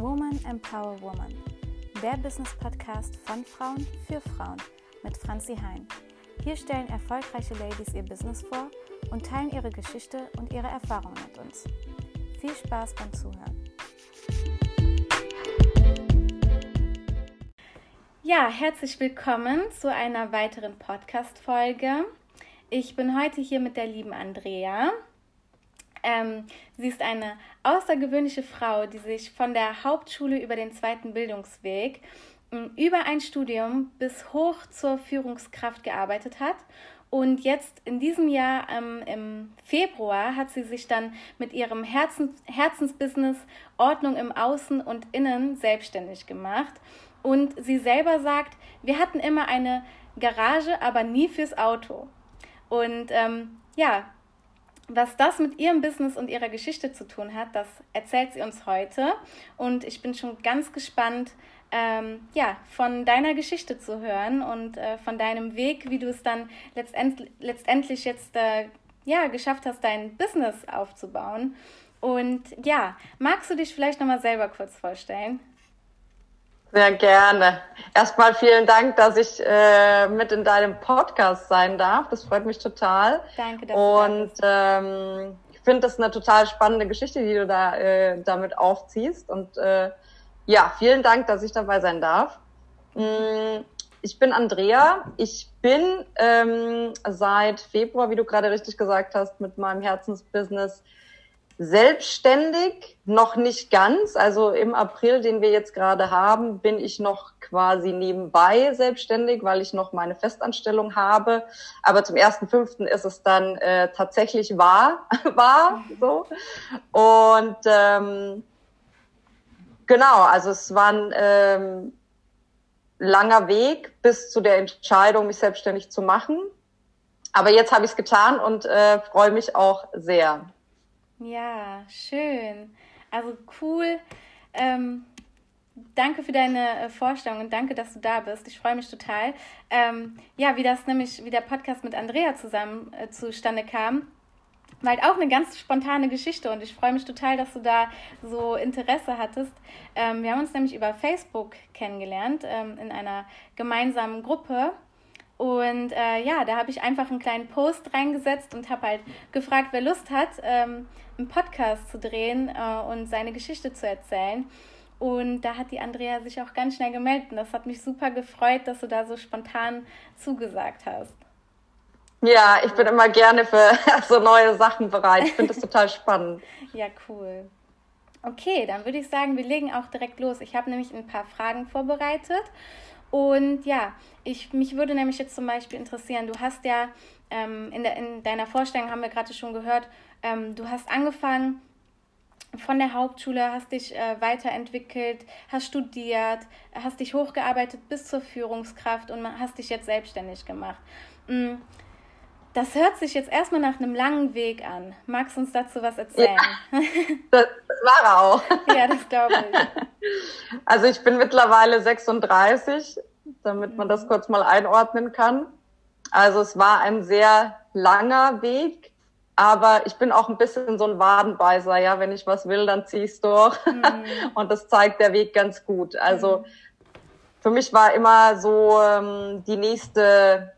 Woman Empower Woman, der Business Podcast von Frauen für Frauen mit Franzi Hein. Hier stellen erfolgreiche Ladies ihr Business vor und teilen ihre Geschichte und ihre Erfahrungen mit uns. Viel Spaß beim Zuhören. Ja, herzlich willkommen zu einer weiteren Podcast-Folge. Ich bin heute hier mit der lieben Andrea. Ähm, sie ist eine außergewöhnliche Frau, die sich von der Hauptschule über den zweiten Bildungsweg ähm, über ein Studium bis hoch zur Führungskraft gearbeitet hat. Und jetzt in diesem Jahr ähm, im Februar hat sie sich dann mit ihrem Herzens Herzensbusiness Ordnung im Außen und Innen selbstständig gemacht. Und sie selber sagt, wir hatten immer eine Garage, aber nie fürs Auto. Und ähm, ja, was das mit ihrem Business und ihrer Geschichte zu tun hat, das erzählt sie uns heute. Und ich bin schon ganz gespannt, ähm, ja, von deiner Geschichte zu hören und äh, von deinem Weg, wie du es dann letztendlich, letztendlich jetzt äh, ja, geschafft hast, dein Business aufzubauen. Und ja, magst du dich vielleicht nochmal selber kurz vorstellen? Sehr gerne. Erstmal vielen Dank, dass ich äh, mit in deinem Podcast sein darf. Das freut mich total. Danke, dass Und ähm, ich finde das eine total spannende Geschichte, die du da äh, damit aufziehst. Und äh, ja, vielen Dank, dass ich dabei sein darf. Mm, ich bin Andrea. Ich bin ähm, seit Februar, wie du gerade richtig gesagt hast, mit meinem Herzensbusiness Selbstständig noch nicht ganz. Also im April, den wir jetzt gerade haben, bin ich noch quasi nebenbei selbstständig, weil ich noch meine Festanstellung habe. Aber zum ersten fünften ist es dann äh, tatsächlich wahr, wahr so. Und ähm, genau, also es war ein ähm, langer Weg bis zu der Entscheidung, mich selbstständig zu machen. Aber jetzt habe ich es getan und äh, freue mich auch sehr. Ja, schön. Also cool. Ähm, danke für deine äh, Vorstellung und danke, dass du da bist. Ich freue mich total. Ähm, ja, wie das nämlich, wie der Podcast mit Andrea zusammen äh, zustande kam. War halt auch eine ganz spontane Geschichte und ich freue mich total, dass du da so Interesse hattest. Ähm, wir haben uns nämlich über Facebook kennengelernt ähm, in einer gemeinsamen Gruppe und äh, ja, da habe ich einfach einen kleinen Post reingesetzt und habe halt gefragt, wer Lust hat, ähm, einen Podcast zu drehen äh, und seine Geschichte zu erzählen. Und da hat die Andrea sich auch ganz schnell gemeldet. Und das hat mich super gefreut, dass du da so spontan zugesagt hast. Ja, ich bin immer gerne für so neue Sachen bereit. Ich finde das total spannend. Ja, cool. Okay, dann würde ich sagen, wir legen auch direkt los. Ich habe nämlich ein paar Fragen vorbereitet. Und ja, ich, mich würde nämlich jetzt zum Beispiel interessieren, du hast ja ähm, in, der, in deiner Vorstellung, haben wir gerade schon gehört, ähm, du hast angefangen von der Hauptschule, hast dich äh, weiterentwickelt, hast studiert, hast dich hochgearbeitet bis zur Führungskraft und hast dich jetzt selbstständig gemacht. Mm, das hört sich jetzt erstmal nach einem langen Weg an. Magst du uns dazu was erzählen? Ja, das, war er auch. ja, das glaube ich. Also ich bin mittlerweile 36, damit man das mhm. kurz mal einordnen kann. Also es war ein sehr langer Weg, aber ich bin auch ein bisschen so ein Wadenbeißer, ja, wenn ich was will, dann zieh ich's durch. Mhm. Und das zeigt der Weg ganz gut. Also mhm. für mich war immer so ähm, die nächste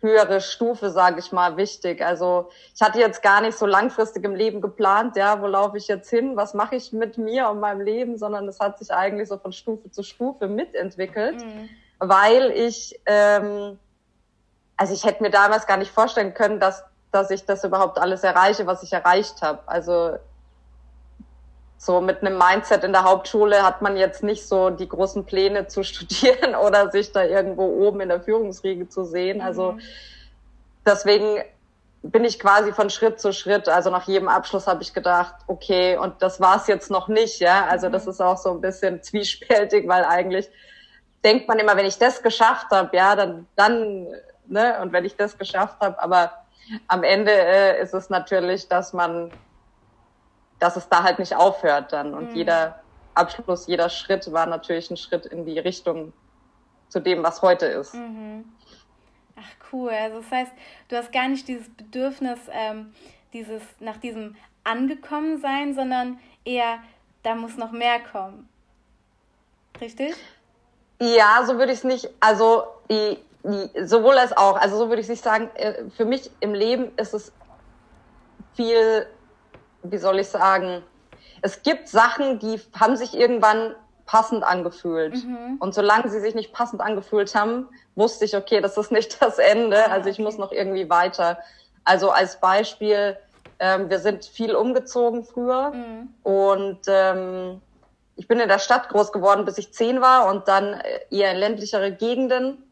höhere Stufe, sage ich mal, wichtig. Also ich hatte jetzt gar nicht so langfristig im Leben geplant, ja, wo laufe ich jetzt hin, was mache ich mit mir und meinem Leben, sondern es hat sich eigentlich so von Stufe zu Stufe mitentwickelt, mhm. weil ich, ähm, also ich hätte mir damals gar nicht vorstellen können, dass dass ich das überhaupt alles erreiche, was ich erreicht habe. Also so mit einem Mindset in der Hauptschule hat man jetzt nicht so die großen Pläne zu studieren oder sich da irgendwo oben in der Führungsriege zu sehen. Also mhm. deswegen bin ich quasi von Schritt zu Schritt. Also nach jedem Abschluss habe ich gedacht, okay, und das war's jetzt noch nicht, ja. Also mhm. das ist auch so ein bisschen zwiespältig, weil eigentlich denkt man immer, wenn ich das geschafft habe, ja, dann, dann, ne, und wenn ich das geschafft habe, aber am Ende äh, ist es natürlich, dass man dass es da halt nicht aufhört dann. Und mhm. jeder Abschluss, jeder Schritt war natürlich ein Schritt in die Richtung zu dem, was heute ist. Mhm. Ach cool. Also das heißt, du hast gar nicht dieses Bedürfnis, ähm, dieses nach diesem angekommen sein, sondern eher, da muss noch mehr kommen. Richtig? Ja, so würde ich es nicht, also die, sowohl als auch, also so würde ich nicht sagen, äh, für mich im Leben ist es viel, wie soll ich sagen, es gibt Sachen, die haben sich irgendwann passend angefühlt. Mhm. Und solange sie sich nicht passend angefühlt haben, wusste ich, okay, das ist nicht das Ende, also ich muss noch irgendwie weiter. Also als Beispiel, ähm, wir sind viel umgezogen früher mhm. und ähm, ich bin in der Stadt groß geworden, bis ich zehn war und dann äh, eher in ländlichere Gegenden.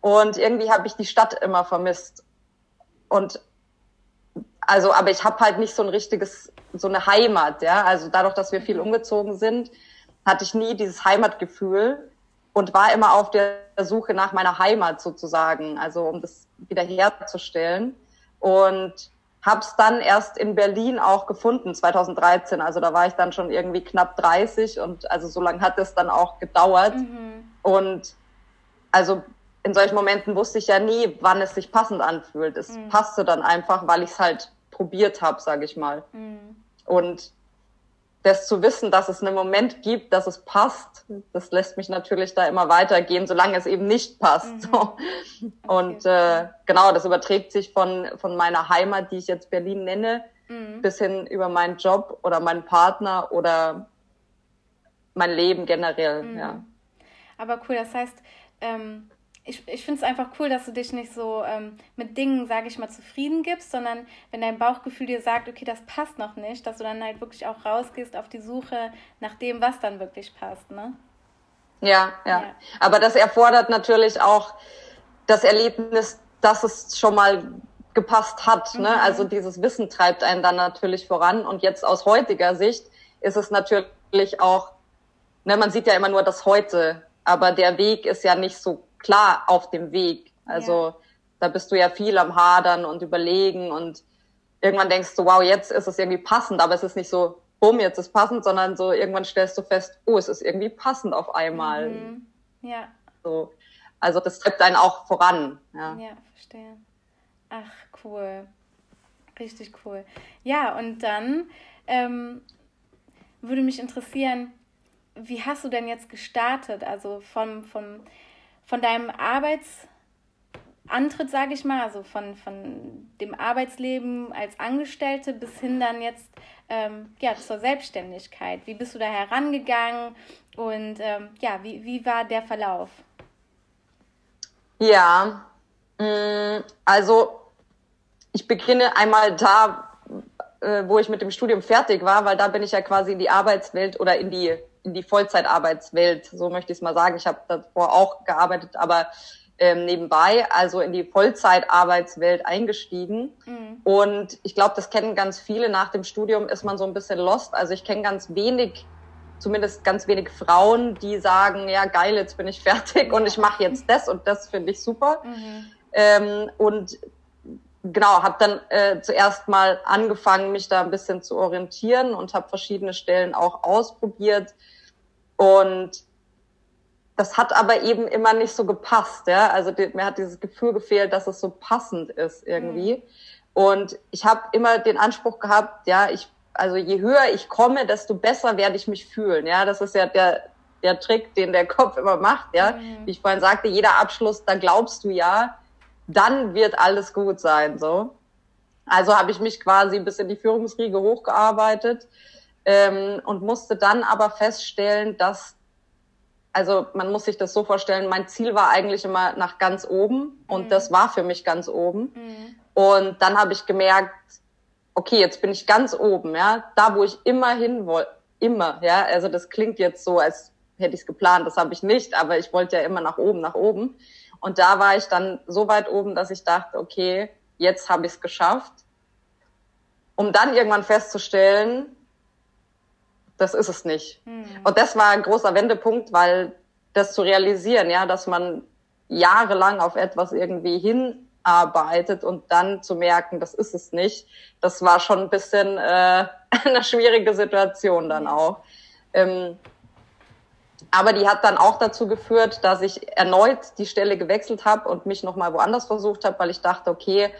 Und irgendwie habe ich die Stadt immer vermisst. Und also, aber ich habe halt nicht so ein richtiges, so eine Heimat, ja. Also dadurch, dass wir viel mhm. umgezogen sind, hatte ich nie dieses Heimatgefühl und war immer auf der Suche nach meiner Heimat sozusagen, also um das wieder herzustellen. Und habe es dann erst in Berlin auch gefunden, 2013. Also da war ich dann schon irgendwie knapp 30 und also so lange hat es dann auch gedauert. Mhm. Und also in solchen Momenten wusste ich ja nie, wann es sich passend anfühlt. Es mhm. passte dann einfach, weil ich es halt probiert habe, sage ich mal. Mhm. Und das zu wissen, dass es einen Moment gibt, dass es passt, das lässt mich natürlich da immer weitergehen, solange es eben nicht passt. Mhm. Okay. Und äh, genau, das überträgt sich von, von meiner Heimat, die ich jetzt Berlin nenne, mhm. bis hin über meinen Job oder meinen Partner oder mein Leben generell. Mhm. Ja. Aber cool, das heißt, ähm, ich, ich finde es einfach cool, dass du dich nicht so ähm, mit Dingen, sage ich mal, zufrieden gibst, sondern wenn dein Bauchgefühl dir sagt, okay, das passt noch nicht, dass du dann halt wirklich auch rausgehst auf die Suche nach dem, was dann wirklich passt, ne? Ja, ja. ja. Aber das erfordert natürlich auch das Erlebnis, dass es schon mal gepasst hat. Ne? Mhm. Ne? Also dieses Wissen treibt einen dann natürlich voran. Und jetzt aus heutiger Sicht ist es natürlich auch, ne, man sieht ja immer nur das Heute, aber der Weg ist ja nicht so klar auf dem Weg. Also ja. da bist du ja viel am Hadern und überlegen und irgendwann denkst du, wow, jetzt ist es irgendwie passend, aber es ist nicht so, bumm, jetzt ist passend, sondern so irgendwann stellst du fest, oh, es ist irgendwie passend auf einmal. Mhm. Ja. So. Also das treibt einen auch voran. Ja, ja verstehe. Ach, cool. Richtig cool. Ja, und dann ähm, würde mich interessieren, wie hast du denn jetzt gestartet? Also vom, vom von deinem Arbeitsantritt, sage ich mal, also von, von dem Arbeitsleben als Angestellte bis hin dann jetzt ähm, ja, zur Selbstständigkeit. Wie bist du da herangegangen und ähm, ja, wie, wie war der Verlauf? Ja, mm, also ich beginne einmal da, äh, wo ich mit dem Studium fertig war, weil da bin ich ja quasi in die Arbeitswelt oder in die in die Vollzeitarbeitswelt, so möchte ich es mal sagen. Ich habe davor auch gearbeitet, aber ähm, nebenbei, also in die Vollzeitarbeitswelt eingestiegen. Mhm. Und ich glaube, das kennen ganz viele. Nach dem Studium ist man so ein bisschen lost. Also ich kenne ganz wenig, zumindest ganz wenig Frauen, die sagen, ja geil, jetzt bin ich fertig und ich mache jetzt das und das finde ich super. Mhm. Ähm, und genau, habe dann äh, zuerst mal angefangen, mich da ein bisschen zu orientieren und habe verschiedene Stellen auch ausprobiert. Und das hat aber eben immer nicht so gepasst, ja. Also die, mir hat dieses Gefühl gefehlt, dass es so passend ist irgendwie. Mhm. Und ich habe immer den Anspruch gehabt, ja, ich, also je höher ich komme, desto besser werde ich mich fühlen. Ja, das ist ja der, der Trick, den der Kopf immer macht, ja. Mhm. Wie ich vorhin sagte, jeder Abschluss, da glaubst du ja, dann wird alles gut sein, so. Also habe ich mich quasi bis in die Führungsriege hochgearbeitet ähm, und musste dann aber feststellen, dass, also man muss sich das so vorstellen, mein Ziel war eigentlich immer nach ganz oben und mhm. das war für mich ganz oben. Mhm. Und dann habe ich gemerkt, okay, jetzt bin ich ganz oben, ja, da wo ich immer hin wollte, immer, ja, also das klingt jetzt so, als hätte ich es geplant, das habe ich nicht, aber ich wollte ja immer nach oben, nach oben. Und da war ich dann so weit oben, dass ich dachte, okay, jetzt habe ich es geschafft. Um dann irgendwann festzustellen, das ist es nicht. Mhm. Und das war ein großer Wendepunkt, weil das zu realisieren, ja, dass man jahrelang auf etwas irgendwie hinarbeitet und dann zu merken, das ist es nicht, das war schon ein bisschen äh, eine schwierige Situation dann auch. Ähm, aber die hat dann auch dazu geführt, dass ich erneut die Stelle gewechselt habe und mich nochmal woanders versucht habe, weil ich dachte, okay,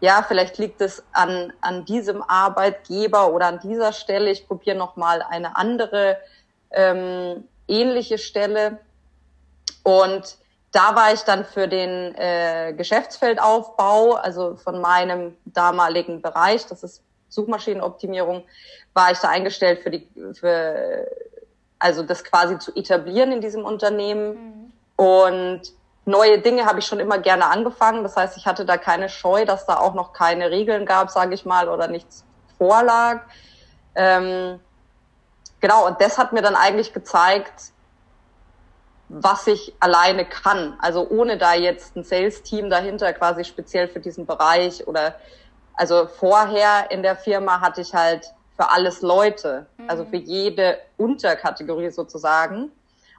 ja, vielleicht liegt es an, an diesem Arbeitgeber oder an dieser Stelle. Ich probiere noch mal eine andere ähm, ähnliche Stelle. Und da war ich dann für den äh, Geschäftsfeldaufbau, also von meinem damaligen Bereich, das ist Suchmaschinenoptimierung, war ich da eingestellt für die, für, also das quasi zu etablieren in diesem Unternehmen. Mhm. Und neue Dinge habe ich schon immer gerne angefangen. Das heißt, ich hatte da keine Scheu, dass da auch noch keine Regeln gab, sage ich mal, oder nichts vorlag. Ähm, genau, und das hat mir dann eigentlich gezeigt, was ich alleine kann. Also ohne da jetzt ein Sales-Team dahinter quasi speziell für diesen Bereich oder also vorher in der Firma hatte ich halt für alles Leute, mhm. also für jede Unterkategorie sozusagen.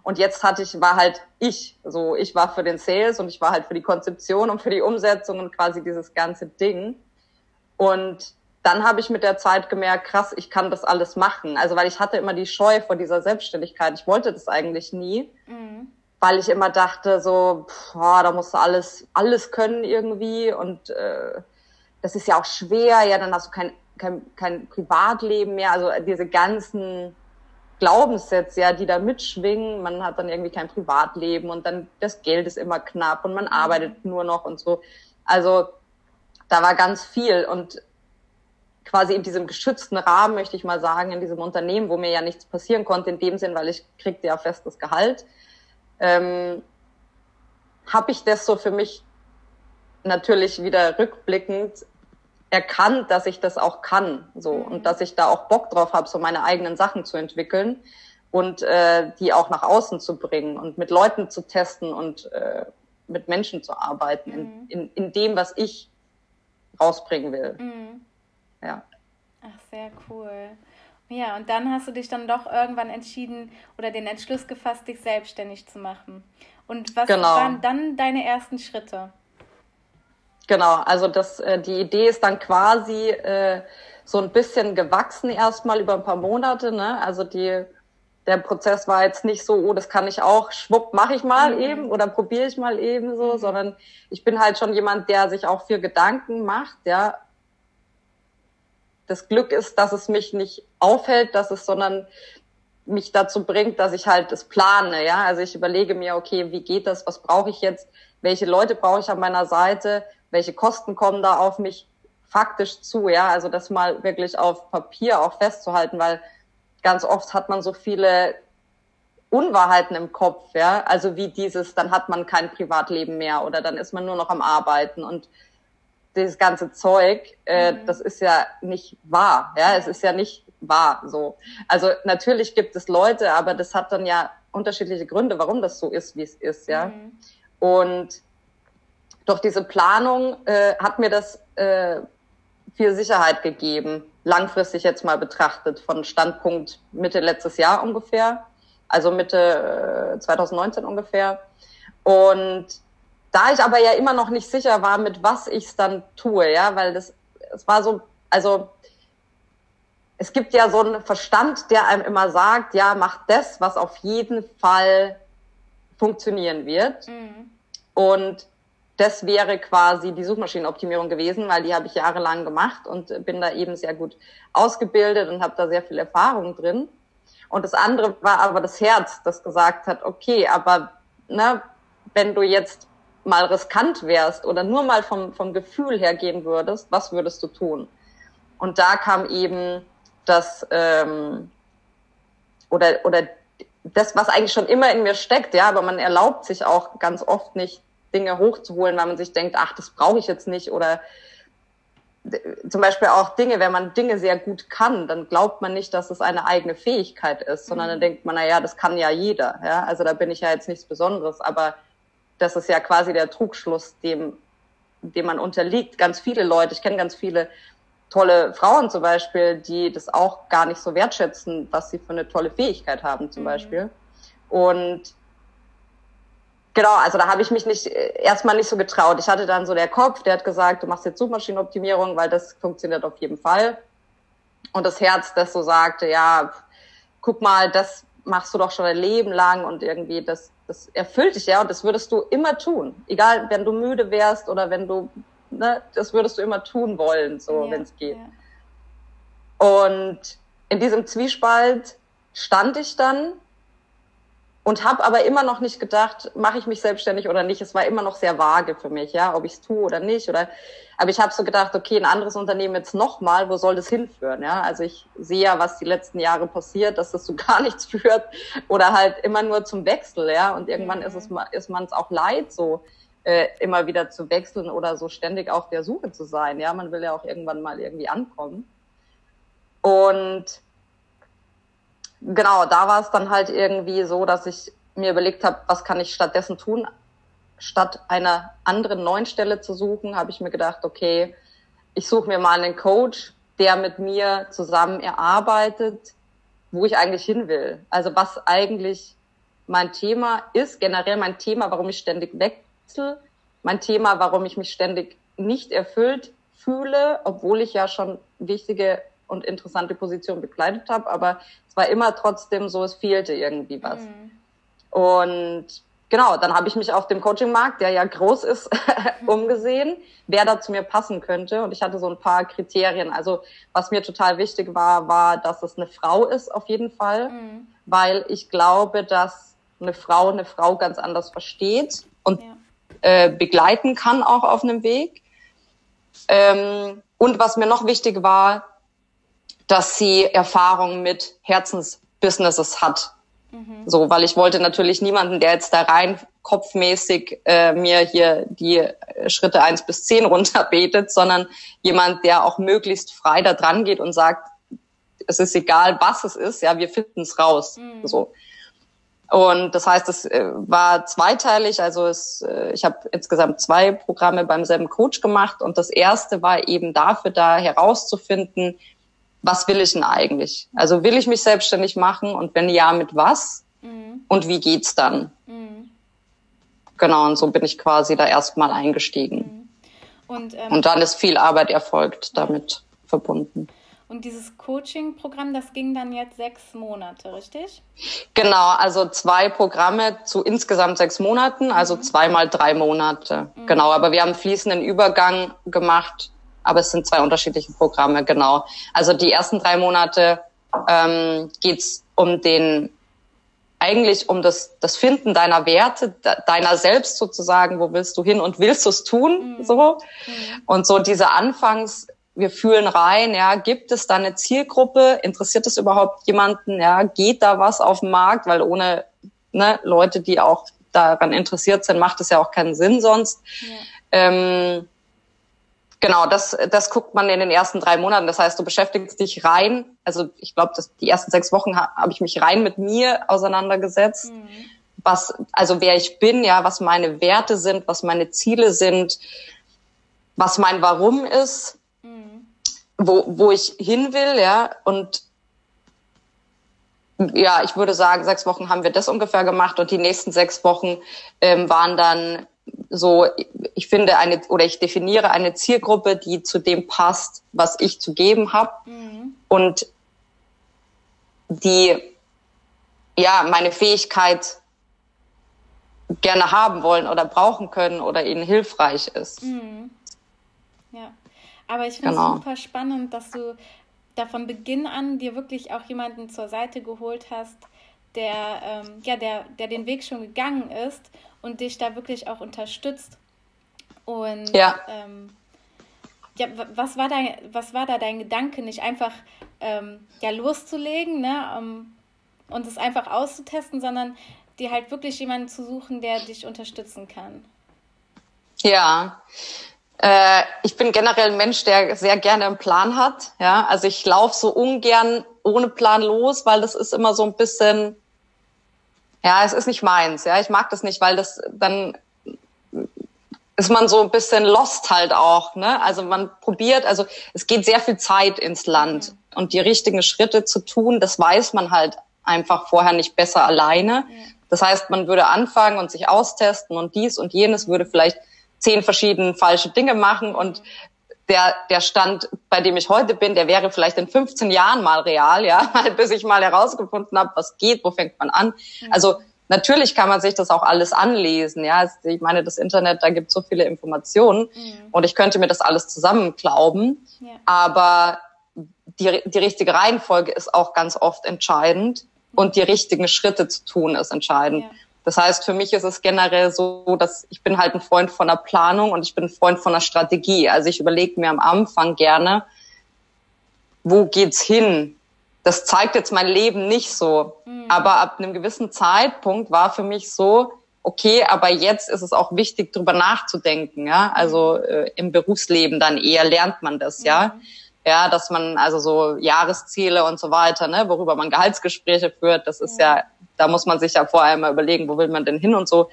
Und jetzt hatte ich, war halt ich, so ich war für den Sales und ich war halt für die Konzeption und für die Umsetzung und quasi dieses ganze Ding. Und dann habe ich mit der Zeit gemerkt, krass, ich kann das alles machen. Also weil ich hatte immer die Scheu vor dieser Selbstständigkeit. Ich wollte das eigentlich nie, mhm. weil ich immer dachte, so, boah, da musst du alles, alles können irgendwie und äh, das ist ja auch schwer. Ja, dann hast du kein, kein, kein Privatleben mehr. Also diese ganzen Glaubenssätze, ja, die da mitschwingen. Man hat dann irgendwie kein Privatleben und dann das Geld ist immer knapp und man mhm. arbeitet nur noch und so. Also da war ganz viel und quasi in diesem geschützten Rahmen, möchte ich mal sagen, in diesem Unternehmen, wo mir ja nichts passieren konnte, in dem Sinn, weil ich kriegte ja festes Gehalt, ähm, habe ich das so für mich natürlich wieder rückblickend erkannt, dass ich das auch kann, so mhm. und dass ich da auch Bock drauf habe, so meine eigenen Sachen zu entwickeln und äh, die auch nach außen zu bringen und mit Leuten zu testen und äh, mit Menschen zu arbeiten mhm. in, in, in dem, was ich rausbringen will. Mhm. Ja. Ach, sehr cool. Ja, und dann hast du dich dann doch irgendwann entschieden oder den Entschluss gefasst, dich selbstständig zu machen. Und was genau. waren dann deine ersten Schritte? Genau, also das, äh, die Idee ist dann quasi äh, so ein bisschen gewachsen erstmal über ein paar Monate. Ne? Also die, der Prozess war jetzt nicht so, oh, das kann ich auch, schwupp, mache ich mal mhm. eben oder probiere ich mal eben so, mhm. sondern ich bin halt schon jemand, der sich auch viel Gedanken macht, ja, das Glück ist, dass es mich nicht aufhält, dass es, sondern mich dazu bringt, dass ich halt das plane, ja. Also ich überlege mir, okay, wie geht das? Was brauche ich jetzt? Welche Leute brauche ich an meiner Seite? Welche Kosten kommen da auf mich faktisch zu, ja? Also das mal wirklich auf Papier auch festzuhalten, weil ganz oft hat man so viele Unwahrheiten im Kopf, ja. Also wie dieses, dann hat man kein Privatleben mehr oder dann ist man nur noch am Arbeiten und dieses ganze Zeug, äh, mhm. das ist ja nicht wahr. Ja, es ist ja nicht wahr so. Also natürlich gibt es Leute, aber das hat dann ja unterschiedliche Gründe, warum das so ist, wie es ist, ja. Mhm. Und durch diese Planung äh, hat mir das äh, viel Sicherheit gegeben, langfristig jetzt mal betrachtet, von Standpunkt Mitte letztes Jahr ungefähr, also Mitte äh, 2019 ungefähr. Und da ich aber ja immer noch nicht sicher war, mit was ich es dann tue, ja, weil das, es war so, also es gibt ja so einen Verstand, der einem immer sagt, ja, mach das, was auf jeden Fall funktionieren wird. Mhm. Und das wäre quasi die Suchmaschinenoptimierung gewesen, weil die habe ich jahrelang gemacht und bin da eben sehr gut ausgebildet und habe da sehr viel Erfahrung drin. Und das andere war aber das Herz, das gesagt hat, okay, aber ne, wenn du jetzt mal riskant wärst oder nur mal vom, vom Gefühl her gehen würdest, was würdest du tun? Und da kam eben das, ähm, oder, oder das, was eigentlich schon immer in mir steckt, ja, aber man erlaubt sich auch ganz oft nicht, Dinge hochzuholen, weil man sich denkt, ach, das brauche ich jetzt nicht oder zum Beispiel auch Dinge, wenn man Dinge sehr gut kann, dann glaubt man nicht, dass es eine eigene Fähigkeit ist, sondern mhm. dann denkt man, na ja, das kann ja jeder, ja, also da bin ich ja jetzt nichts Besonderes, aber das ist ja quasi der Trugschluss, dem, dem man unterliegt. Ganz viele Leute, ich kenne ganz viele tolle Frauen zum Beispiel, die das auch gar nicht so wertschätzen, was sie für eine tolle Fähigkeit haben zum mhm. Beispiel. Und genau, also da habe ich mich nicht erstmal nicht so getraut. Ich hatte dann so der Kopf, der hat gesagt, du machst jetzt Suchmaschinenoptimierung, weil das funktioniert auf jeden Fall. Und das Herz, das so sagte, ja, guck mal, das machst du doch schon ein Leben lang und irgendwie das, das erfüllt dich ja und das würdest du immer tun. Egal, wenn du müde wärst oder wenn du, ne, das würdest du immer tun wollen, so ja, wenn es geht. Ja. Und in diesem Zwiespalt stand ich dann und habe aber immer noch nicht gedacht, mache ich mich selbstständig oder nicht. Es war immer noch sehr vage für mich, ja, ob ich es tue oder nicht. Oder, aber ich habe so gedacht, okay, ein anderes Unternehmen jetzt nochmal, wo soll das hinführen? Ja, also ich sehe ja, was die letzten Jahre passiert, dass das so gar nichts führt oder halt immer nur zum Wechsel, ja. Und irgendwann mhm. ist es ist man es auch leid, so äh, immer wieder zu wechseln oder so ständig auf der Suche zu sein. Ja, man will ja auch irgendwann mal irgendwie ankommen. Und genau, da war es dann halt irgendwie so, dass ich mir überlegt habe, was kann ich stattdessen tun? Statt einer anderen neuen Stelle zu suchen, habe ich mir gedacht, okay, ich suche mir mal einen Coach, der mit mir zusammen erarbeitet, wo ich eigentlich hin will. Also was eigentlich mein Thema ist, generell mein Thema, warum ich ständig wechsle, mein Thema, warum ich mich ständig nicht erfüllt fühle, obwohl ich ja schon wichtige und interessante Positionen bekleidet habe, aber es war immer trotzdem so, es fehlte irgendwie was. Mhm. Und genau, dann habe ich mich auf dem Coaching-Markt, der ja groß ist, umgesehen, wer da zu mir passen könnte. Und ich hatte so ein paar Kriterien. Also was mir total wichtig war, war, dass es eine Frau ist auf jeden Fall, mhm. weil ich glaube, dass eine Frau eine Frau ganz anders versteht und ja. äh, begleiten kann auch auf einem Weg. Ähm, und was mir noch wichtig war, dass sie Erfahrung mit Herzensbusinesses hat. Mhm. So, weil ich wollte natürlich niemanden, der jetzt da rein kopfmäßig äh, mir hier die Schritte eins bis zehn runterbetet, sondern jemand, der auch möglichst frei da dran geht und sagt, es ist egal, was es ist, ja, wir finden es raus. Mhm. So. Und das heißt, es äh, war zweiteilig. Also es, äh, ich habe insgesamt zwei Programme beim selben Coach gemacht. Und das erste war eben dafür da herauszufinden, was will ich denn eigentlich? Also will ich mich selbstständig machen und wenn ja, mit was? Mhm. Und wie geht's dann? Mhm. Genau, und so bin ich quasi da erstmal eingestiegen. Mhm. Und, ähm, und dann ist viel Arbeit erfolgt damit verbunden. Und dieses Coaching-Programm, das ging dann jetzt sechs Monate, richtig? Genau, also zwei Programme zu insgesamt sechs Monaten, also mhm. zweimal drei Monate. Mhm. Genau, aber wir haben fließenden Übergang gemacht aber es sind zwei unterschiedliche Programme, genau. Also die ersten drei Monate ähm, geht um den eigentlich um das, das Finden deiner Werte, deiner selbst sozusagen, wo willst du hin und willst du es tun, mhm. so. Mhm. Und so diese Anfangs, wir fühlen rein, ja, gibt es da eine Zielgruppe, interessiert es überhaupt jemanden, ja, geht da was auf dem Markt, weil ohne ne, Leute, die auch daran interessiert sind, macht es ja auch keinen Sinn sonst. Ja. Ähm, Genau, das, das guckt man in den ersten drei Monaten. Das heißt, du beschäftigst dich rein. Also ich glaube, die ersten sechs Wochen ha, habe ich mich rein mit mir auseinandergesetzt. Mhm. Was, also wer ich bin, ja, was meine Werte sind, was meine Ziele sind, was mein Warum ist, mhm. wo, wo ich hin will, ja. Und ja, ich würde sagen, sechs Wochen haben wir das ungefähr gemacht und die nächsten sechs Wochen ähm, waren dann so, ich finde eine oder ich definiere eine Zielgruppe, die zu dem passt, was ich zu geben habe mhm. und die ja meine Fähigkeit gerne haben wollen oder brauchen können oder ihnen hilfreich ist. Mhm. Ja, aber ich finde es genau. super spannend, dass du da von Beginn an dir wirklich auch jemanden zur Seite geholt hast, der, ähm, ja, der, der den Weg schon gegangen ist und dich da wirklich auch unterstützt. Und ja. Ähm, ja, was war, dein, was war da dein Gedanke, nicht einfach ähm, ja, loszulegen ne, um, und es einfach auszutesten, sondern dir halt wirklich jemanden zu suchen, der dich unterstützen kann? Ja, äh, ich bin generell ein Mensch, der sehr gerne einen Plan hat. Ja, also ich laufe so ungern ohne Plan los, weil das ist immer so ein bisschen, ja, es ist nicht meins. Ja, ich mag das nicht, weil das dann ist man so ein bisschen lost halt auch. Ne? Also man probiert, also es geht sehr viel Zeit ins Land mhm. und die richtigen Schritte zu tun, das weiß man halt einfach vorher nicht besser alleine. Das heißt, man würde anfangen und sich austesten und dies und jenes würde vielleicht zehn verschiedene falsche Dinge machen und der, der Stand, bei dem ich heute bin, der wäre vielleicht in 15 Jahren mal real, ja, bis ich mal herausgefunden habe, was geht, wo fängt man an. Mhm. Also natürlich kann man sich das auch alles anlesen, ja. Ich meine, das Internet, da gibt so viele Informationen mhm. und ich könnte mir das alles zusammenklauben, ja. aber die, die richtige Reihenfolge ist auch ganz oft entscheidend. und die richtigen Schritte zu tun, ist entscheidend. Ja. Das heißt, für mich ist es generell so, dass ich bin halt ein Freund von der Planung und ich bin ein Freund von der Strategie. Also ich überlege mir am Anfang gerne, wo geht's hin? Das zeigt jetzt mein Leben nicht so. Mhm. Aber ab einem gewissen Zeitpunkt war für mich so, okay, aber jetzt ist es auch wichtig, drüber nachzudenken, ja. Also mhm. äh, im Berufsleben dann eher lernt man das, mhm. ja. Ja, dass man also so Jahresziele und so weiter, ne, worüber man Gehaltsgespräche führt, das ist ja, da muss man sich ja vorher mal überlegen, wo will man denn hin und so.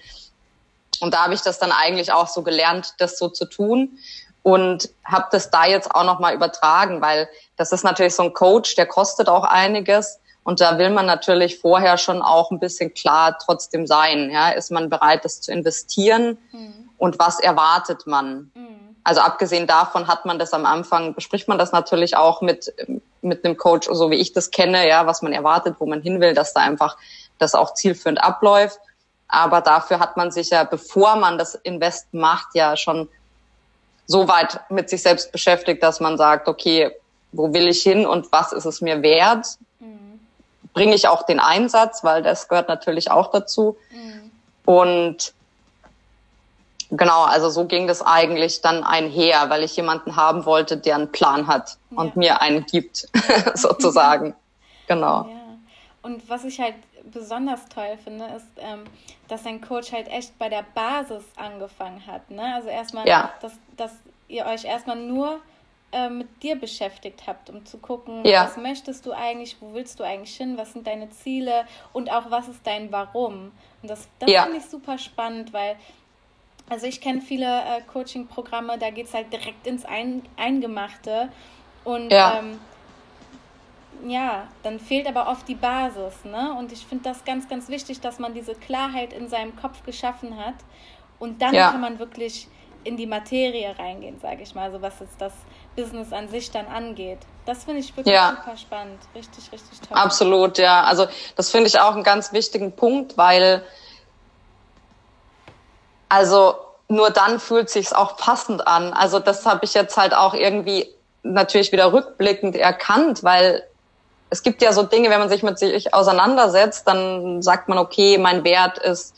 Und da habe ich das dann eigentlich auch so gelernt, das so zu tun und habe das da jetzt auch noch mal übertragen, weil das ist natürlich so ein Coach, der kostet auch einiges und da will man natürlich vorher schon auch ein bisschen klar trotzdem sein. Ja, ist man bereit, das zu investieren mhm. und was erwartet man? Mhm. Also abgesehen davon hat man das am Anfang bespricht man das natürlich auch mit mit einem Coach, so wie ich das kenne, ja, was man erwartet, wo man hin will, dass da einfach das auch zielführend abläuft. Aber dafür hat man sich ja, bevor man das Invest macht, ja schon so weit mit sich selbst beschäftigt, dass man sagt, okay, wo will ich hin und was ist es mir wert? Mhm. Bringe ich auch den Einsatz, weil das gehört natürlich auch dazu. Mhm. Und genau, also so ging das eigentlich dann einher, weil ich jemanden haben wollte, der einen Plan hat ja. und mir einen gibt, sozusagen. genau. Ja. Und was ich halt besonders toll finde, ist, ähm, dass dein Coach halt echt bei der Basis angefangen hat. Ne? Also erstmal, ja. dass, dass ihr euch erstmal nur äh, mit dir beschäftigt habt, um zu gucken, ja. was möchtest du eigentlich, wo willst du eigentlich hin, was sind deine Ziele und auch was ist dein Warum. Und das, das ja. finde ich super spannend, weil also ich kenne viele äh, Coaching-Programme, da geht es halt direkt ins Ein Eingemachte und ja. Ähm, ja, dann fehlt aber oft die Basis. Ne? Und ich finde das ganz, ganz wichtig, dass man diese Klarheit in seinem Kopf geschaffen hat. Und dann ja. kann man wirklich in die Materie reingehen, sage ich mal, also was jetzt das Business an sich dann angeht. Das finde ich wirklich ja. super spannend. Richtig, richtig toll. Absolut, ja. Also das finde ich auch einen ganz wichtigen Punkt, weil also nur dann fühlt sich's auch passend an. Also das habe ich jetzt halt auch irgendwie natürlich wieder rückblickend erkannt, weil es gibt ja so Dinge, wenn man sich mit sich auseinandersetzt, dann sagt man, okay, mein Wert ist,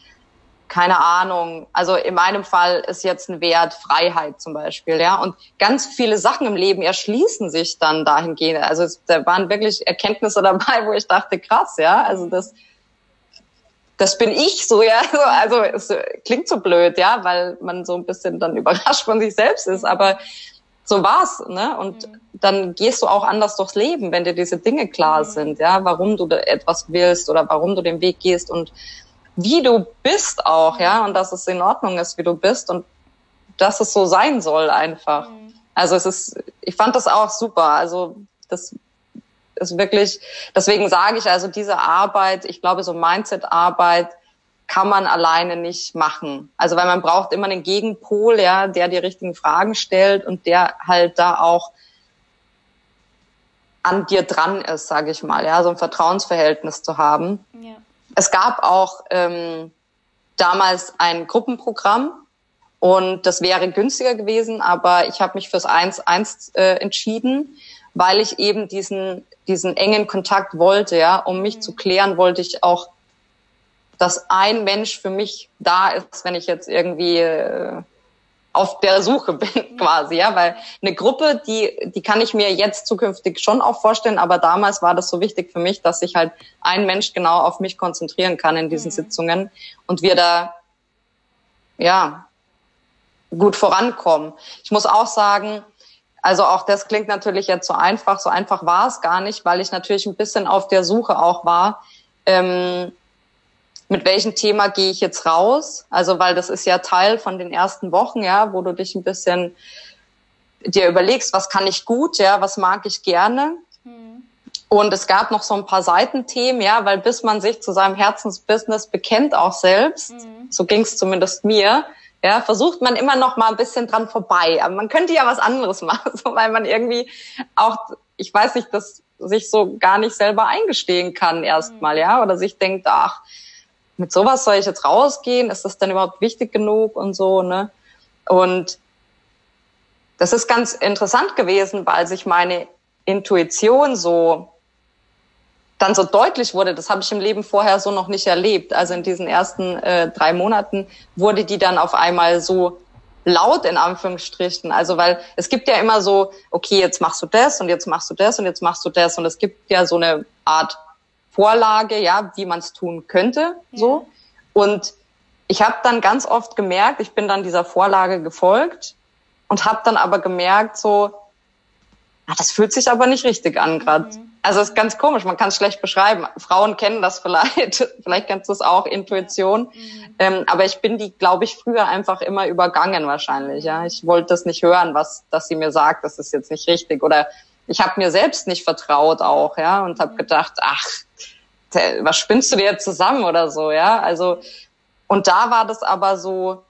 keine Ahnung, also in meinem Fall ist jetzt ein Wert Freiheit zum Beispiel, ja. Und ganz viele Sachen im Leben erschließen sich dann dahingehend. Also es, da waren wirklich Erkenntnisse dabei, wo ich dachte, krass, ja. Also das, das bin ich so, ja. Also es klingt so blöd, ja, weil man so ein bisschen dann überrascht von sich selbst ist. Aber so war's, ne? Und mhm. dann gehst du auch anders durchs Leben, wenn dir diese Dinge klar mhm. sind, ja, warum du etwas willst oder warum du den Weg gehst und wie du bist auch, ja, und dass es in Ordnung ist, wie du bist und dass es so sein soll einfach. Mhm. Also es ist, ich fand das auch super. Also das ist wirklich, deswegen sage ich also diese Arbeit, ich glaube so Mindset-Arbeit kann man alleine nicht machen. Also weil man braucht immer einen Gegenpol, ja, der die richtigen Fragen stellt und der halt da auch an dir dran ist, sage ich mal, ja, so ein Vertrauensverhältnis zu haben. Ja. Es gab auch ähm, damals ein Gruppenprogramm und das wäre günstiger gewesen, aber ich habe mich fürs 1-1 äh, entschieden, weil ich eben diesen diesen engen Kontakt wollte, ja, um mich mhm. zu klären, wollte ich auch dass ein Mensch für mich da ist, wenn ich jetzt irgendwie äh, auf der Suche bin quasi, ja, weil eine Gruppe, die die kann ich mir jetzt zukünftig schon auch vorstellen, aber damals war das so wichtig für mich, dass sich halt ein Mensch genau auf mich konzentrieren kann in diesen mhm. Sitzungen und wir da ja gut vorankommen. Ich muss auch sagen, also auch das klingt natürlich jetzt so einfach, so einfach war es gar nicht, weil ich natürlich ein bisschen auf der Suche auch war. Ähm, mit welchem Thema gehe ich jetzt raus? Also, weil das ist ja Teil von den ersten Wochen, ja, wo du dich ein bisschen dir überlegst, was kann ich gut, ja, was mag ich gerne. Mhm. Und es gab noch so ein paar Seitenthemen, ja, weil bis man sich zu seinem Herzensbusiness bekennt, auch selbst, mhm. so ging es zumindest mir, ja, versucht man immer noch mal ein bisschen dran vorbei. Aber man könnte ja was anderes machen, so, weil man irgendwie auch, ich weiß nicht, das sich so gar nicht selber eingestehen kann erstmal, mhm. ja, oder sich denkt, ach, mit sowas soll ich jetzt rausgehen? Ist das denn überhaupt wichtig genug und so, ne? Und das ist ganz interessant gewesen, weil sich meine Intuition so dann so deutlich wurde, das habe ich im Leben vorher so noch nicht erlebt. Also in diesen ersten äh, drei Monaten wurde die dann auf einmal so laut in Anführungsstrichen. Also weil es gibt ja immer so, okay, jetzt machst du das und jetzt machst du das und jetzt machst du das und es gibt ja so eine Art Vorlage, ja, wie man es tun könnte, ja. so. Und ich habe dann ganz oft gemerkt, ich bin dann dieser Vorlage gefolgt und habe dann aber gemerkt, so, ah, das fühlt sich aber nicht richtig an gerade. Mhm. Also es ist ganz komisch, man kann es schlecht beschreiben. Frauen kennen das vielleicht, vielleicht kennst du es auch, Intuition. Mhm. Ähm, aber ich bin die, glaube ich, früher einfach immer übergangen wahrscheinlich. Ja, ich wollte das nicht hören, was, dass sie mir sagt, das ist jetzt nicht richtig. Oder ich habe mir selbst nicht vertraut auch, ja, und habe mhm. gedacht, ach, was spinnst du dir jetzt zusammen oder so, ja? Also und da war das aber so,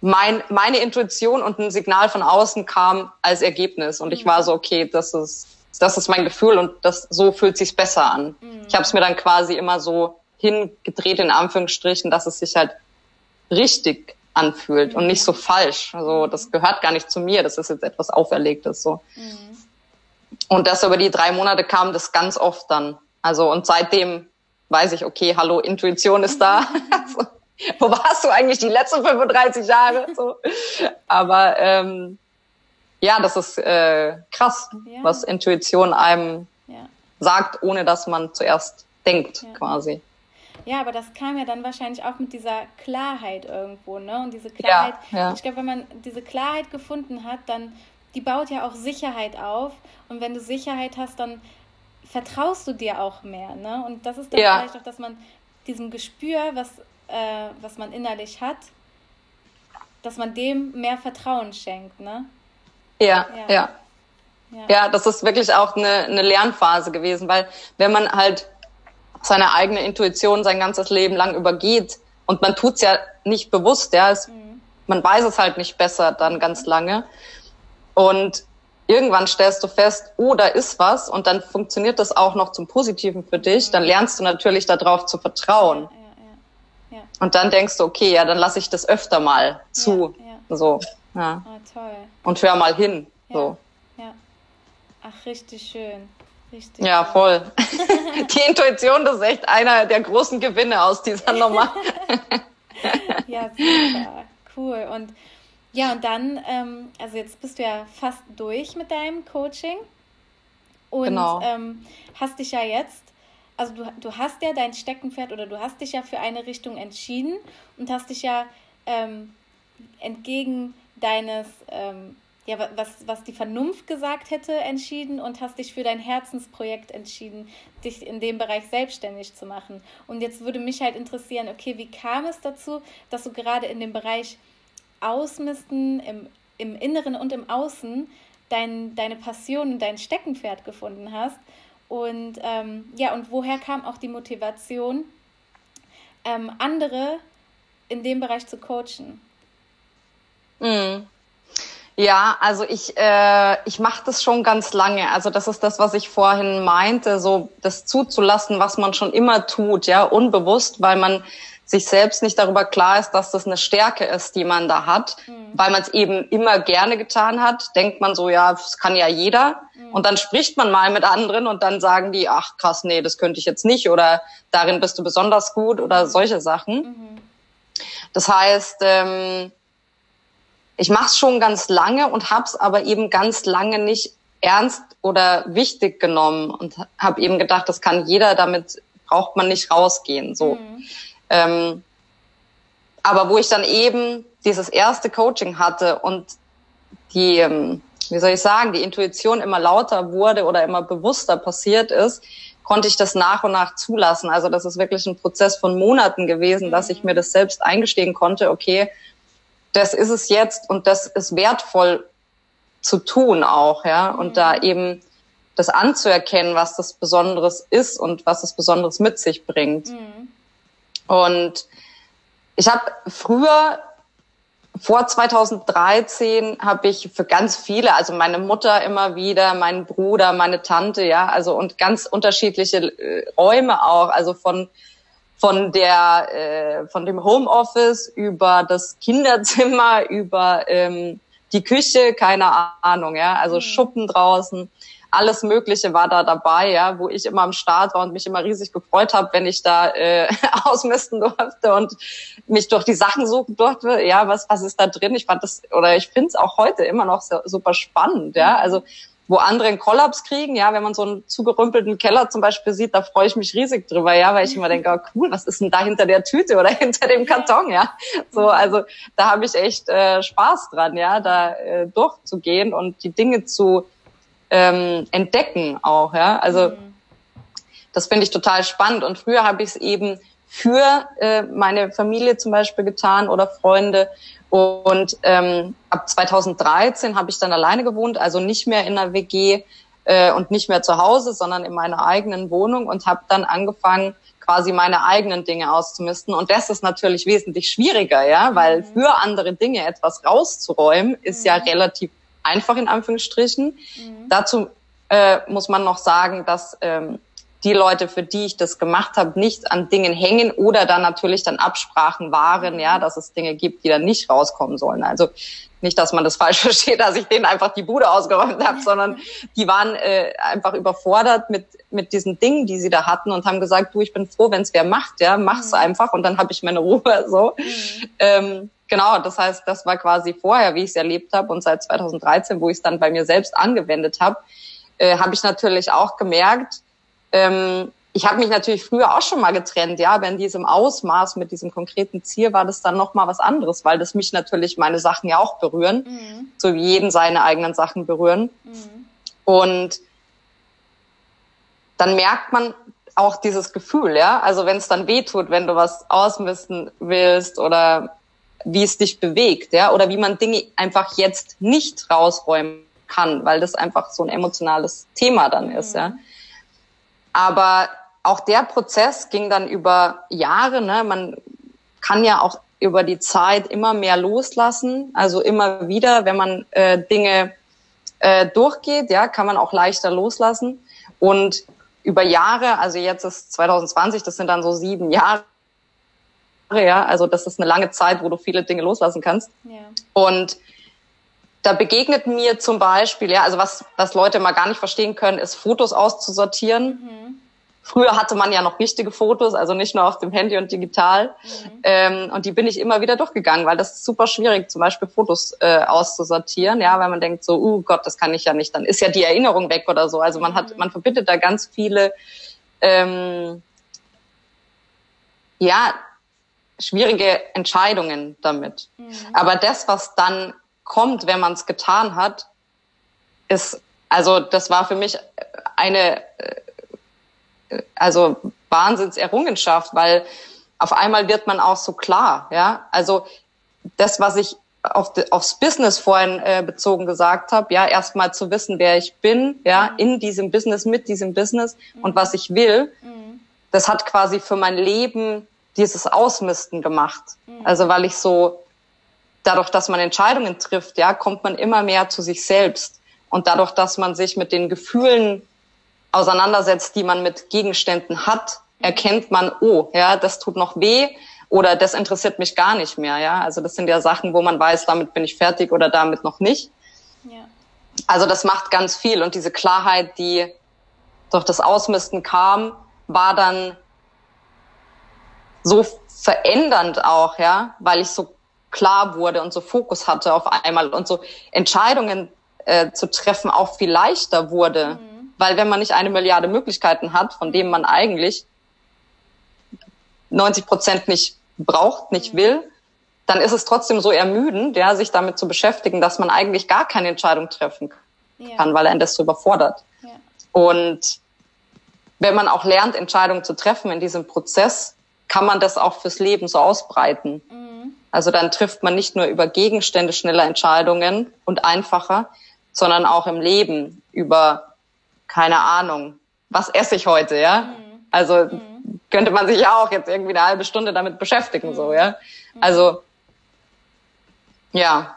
mein, meine Intuition und ein Signal von außen kam als Ergebnis und ich war mhm. so, okay, das ist das ist mein Gefühl und das so fühlt sich's besser an. Mhm. Ich habe es mir dann quasi immer so hingedreht in Anführungsstrichen, dass es sich halt richtig anfühlt mhm. und nicht so falsch. Also das gehört gar nicht zu mir, das ist jetzt etwas auferlegtes so. Mhm. Und das über die drei Monate kam das ganz oft dann. Also und seitdem weiß ich, okay, hallo, Intuition ist da. also, wo warst du eigentlich die letzten 35 Jahre? So. Aber ähm, ja, das ist äh, krass, ja. was Intuition einem ja. sagt, ohne dass man zuerst denkt, ja. quasi. Ja, aber das kam ja dann wahrscheinlich auch mit dieser Klarheit irgendwo, ne? Und diese Klarheit, ich glaube, wenn man diese Klarheit gefunden hat, dann, die baut ja auch Sicherheit auf. Und wenn du Sicherheit hast, dann vertraust du dir auch mehr, ne? Und das ist dann vielleicht auch, dass man diesem Gespür, was, äh, was man innerlich hat, dass man dem mehr Vertrauen schenkt, ne? Ja, ja. Ja, ja das ist wirklich auch eine, eine Lernphase gewesen, weil wenn man halt seine eigene Intuition sein ganzes Leben lang übergeht und man tut's ja nicht bewusst, ja, es, mhm. man weiß es halt nicht besser dann ganz lange und irgendwann stellst du fest, oh, da ist was und dann funktioniert das auch noch zum Positiven für dich, dann lernst du natürlich darauf zu vertrauen. Ja, ja, und dann denkst du, okay, ja, dann lasse ich das öfter mal zu. So. Ja. Toll. Und hör mal hin. Ja. So. Ja. Ach, richtig schön. Richtig ja, voll. Die Intuition, das ist echt einer der großen Gewinne aus dieser Nummer. ja, super. Cool. Und ja, und dann, ähm, also jetzt bist du ja fast durch mit deinem Coaching. Und genau. ähm, hast dich ja jetzt, also du, du hast ja dein Steckenpferd oder du hast dich ja für eine Richtung entschieden und hast dich ja ähm, entgegen deines, ähm, ja, was, was die Vernunft gesagt hätte, entschieden und hast dich für dein Herzensprojekt entschieden, dich in dem Bereich selbstständig zu machen. Und jetzt würde mich halt interessieren, okay, wie kam es dazu, dass du gerade in dem Bereich Ausmisten im, im Inneren und im Außen dein, deine Passion und dein Steckenpferd gefunden hast? Und ähm, ja, und woher kam auch die Motivation, ähm, andere in dem Bereich zu coachen? Mhm. Ja, also ich, äh, ich mache das schon ganz lange. Also das ist das, was ich vorhin meinte, so das zuzulassen, was man schon immer tut, ja, unbewusst, weil man sich selbst nicht darüber klar ist, dass das eine Stärke ist, die man da hat, mhm. weil man es eben immer gerne getan hat, denkt man so, ja, das kann ja jeder. Mhm. Und dann spricht man mal mit anderen und dann sagen die, ach krass, nee, das könnte ich jetzt nicht oder darin bist du besonders gut oder solche Sachen. Mhm. Das heißt, ähm, ich mache es schon ganz lange und habe es aber eben ganz lange nicht ernst oder wichtig genommen und habe eben gedacht, das kann jeder, damit braucht man nicht rausgehen. So. Mhm. Ähm, aber wo ich dann eben dieses erste Coaching hatte und die, ähm, wie soll ich sagen, die Intuition immer lauter wurde oder immer bewusster passiert ist, konnte ich das nach und nach zulassen. Also das ist wirklich ein Prozess von Monaten gewesen, dass ich mir das selbst eingestehen konnte, okay, das ist es jetzt und das ist wertvoll zu tun auch, ja, und mhm. da eben das anzuerkennen, was das Besonderes ist und was das Besonderes mit sich bringt. Mhm. Und ich habe früher vor 2013 habe ich für ganz viele, also meine Mutter immer wieder, meinen Bruder, meine Tante, ja, also und ganz unterschiedliche äh, Räume auch, also von von der äh, von dem Homeoffice über das Kinderzimmer über ähm, die Küche, keine Ahnung, ja, also mhm. Schuppen draußen, alles Mögliche war da dabei, ja, wo ich immer am Start war und mich immer riesig gefreut habe, wenn ich da äh, ausmisten durfte und mich durch die Sachen suchen durfte. Ja, was was ist da drin? Ich fand das oder ich finde es auch heute immer noch so, super spannend, ja. Also wo andere einen Kollaps kriegen, ja, wenn man so einen zugerümpelten Keller zum Beispiel sieht, da freue ich mich riesig drüber, ja, weil ich immer denke, oh, cool, was ist denn da hinter der Tüte oder hinter dem Karton, ja, so, also da habe ich echt äh, Spaß dran, ja, da äh, durchzugehen und die Dinge zu ähm, entdecken auch, ja, also mhm. das finde ich total spannend und früher habe ich es eben für äh, meine Familie zum Beispiel getan oder Freunde und ähm, ab 2013 habe ich dann alleine gewohnt, also nicht mehr in einer WG äh, und nicht mehr zu Hause, sondern in meiner eigenen Wohnung und habe dann angefangen, quasi meine eigenen Dinge auszumisten. Und das ist natürlich wesentlich schwieriger, ja, weil mhm. für andere Dinge etwas rauszuräumen, ist mhm. ja relativ einfach in Anführungsstrichen. Mhm. Dazu äh, muss man noch sagen, dass ähm, die Leute, für die ich das gemacht habe, nicht an Dingen hängen oder dann natürlich dann Absprachen waren, ja, dass es Dinge gibt, die dann nicht rauskommen sollen. Also nicht, dass man das falsch versteht, dass ich denen einfach die Bude ausgeräumt habe, sondern die waren äh, einfach überfordert mit mit diesen Dingen, die sie da hatten und haben gesagt, du, ich bin froh, wenn es wer macht, ja, mach's mhm. einfach und dann habe ich meine Ruhe. So, mhm. ähm, genau. Das heißt, das war quasi vorher, wie ich es erlebt habe und seit 2013, wo ich es dann bei mir selbst angewendet habe, äh, habe ich natürlich auch gemerkt, ähm, ich habe mich natürlich früher auch schon mal getrennt, ja, aber in diesem Ausmaß mit diesem konkreten Ziel war das dann noch mal was anderes, weil das mich natürlich meine Sachen ja auch berühren, mhm. so wie jeden seine eigenen Sachen berühren. Mhm. Und dann merkt man auch dieses Gefühl, ja, also wenn es dann weh tut, wenn du was ausmisten willst oder wie es dich bewegt, ja, oder wie man Dinge einfach jetzt nicht rausräumen kann, weil das einfach so ein emotionales Thema dann mhm. ist, ja. Aber auch der Prozess ging dann über Jahre. Ne? Man kann ja auch über die Zeit immer mehr loslassen. Also immer wieder, wenn man äh, Dinge äh, durchgeht, ja, kann man auch leichter loslassen. Und über Jahre, also jetzt ist 2020, das sind dann so sieben Jahre, ja, also das ist eine lange Zeit, wo du viele Dinge loslassen kannst. Ja. Und da begegnet mir zum Beispiel, ja, also was, was Leute mal gar nicht verstehen können, ist Fotos auszusortieren. Mhm. Früher hatte man ja noch richtige Fotos, also nicht nur auf dem Handy und digital. Mhm. Ähm, und die bin ich immer wieder durchgegangen, weil das ist super schwierig, zum Beispiel Fotos äh, auszusortieren, ja, weil man denkt so, uh Gott, das kann ich ja nicht, dann ist ja die Erinnerung weg oder so. Also man hat, mhm. man verbindet da ganz viele ähm, ja, schwierige Entscheidungen damit. Mhm. Aber das, was dann kommt, wenn man es getan hat, ist, also das war für mich eine, äh, also Wahnsinnserrungenschaft, weil auf einmal wird man auch so klar, ja. Also das, was ich auf de, aufs Business vorhin äh, bezogen gesagt habe, ja, erstmal zu wissen, wer ich bin, ja, mhm. in diesem Business, mit diesem Business mhm. und was ich will, mhm. das hat quasi für mein Leben dieses Ausmisten gemacht. Mhm. Also weil ich so dadurch, dass man Entscheidungen trifft, ja, kommt man immer mehr zu sich selbst. Und dadurch, dass man sich mit den Gefühlen auseinandersetzt, die man mit Gegenständen hat, erkennt man, oh, ja, das tut noch weh oder das interessiert mich gar nicht mehr, ja. Also das sind ja Sachen, wo man weiß, damit bin ich fertig oder damit noch nicht. Ja. Also das macht ganz viel und diese Klarheit, die durch das Ausmisten kam, war dann so verändernd auch, ja, weil ich so klar wurde und so Fokus hatte auf einmal und so Entscheidungen äh, zu treffen auch viel leichter wurde. Mhm. Weil wenn man nicht eine Milliarde Möglichkeiten hat, von denen man eigentlich 90 Prozent nicht braucht, nicht mhm. will, dann ist es trotzdem so ermüdend, ja, sich damit zu beschäftigen, dass man eigentlich gar keine Entscheidung treffen kann, ja. weil einen das so überfordert. Ja. Und wenn man auch lernt, Entscheidungen zu treffen in diesem Prozess, kann man das auch fürs Leben so ausbreiten. Mhm. Also dann trifft man nicht nur über Gegenstände schneller Entscheidungen und einfacher, sondern auch im Leben über, keine Ahnung, was esse ich heute, ja? Mhm. Also mhm. könnte man sich ja auch jetzt irgendwie eine halbe Stunde damit beschäftigen, mhm. so, ja? Mhm. Also, ja,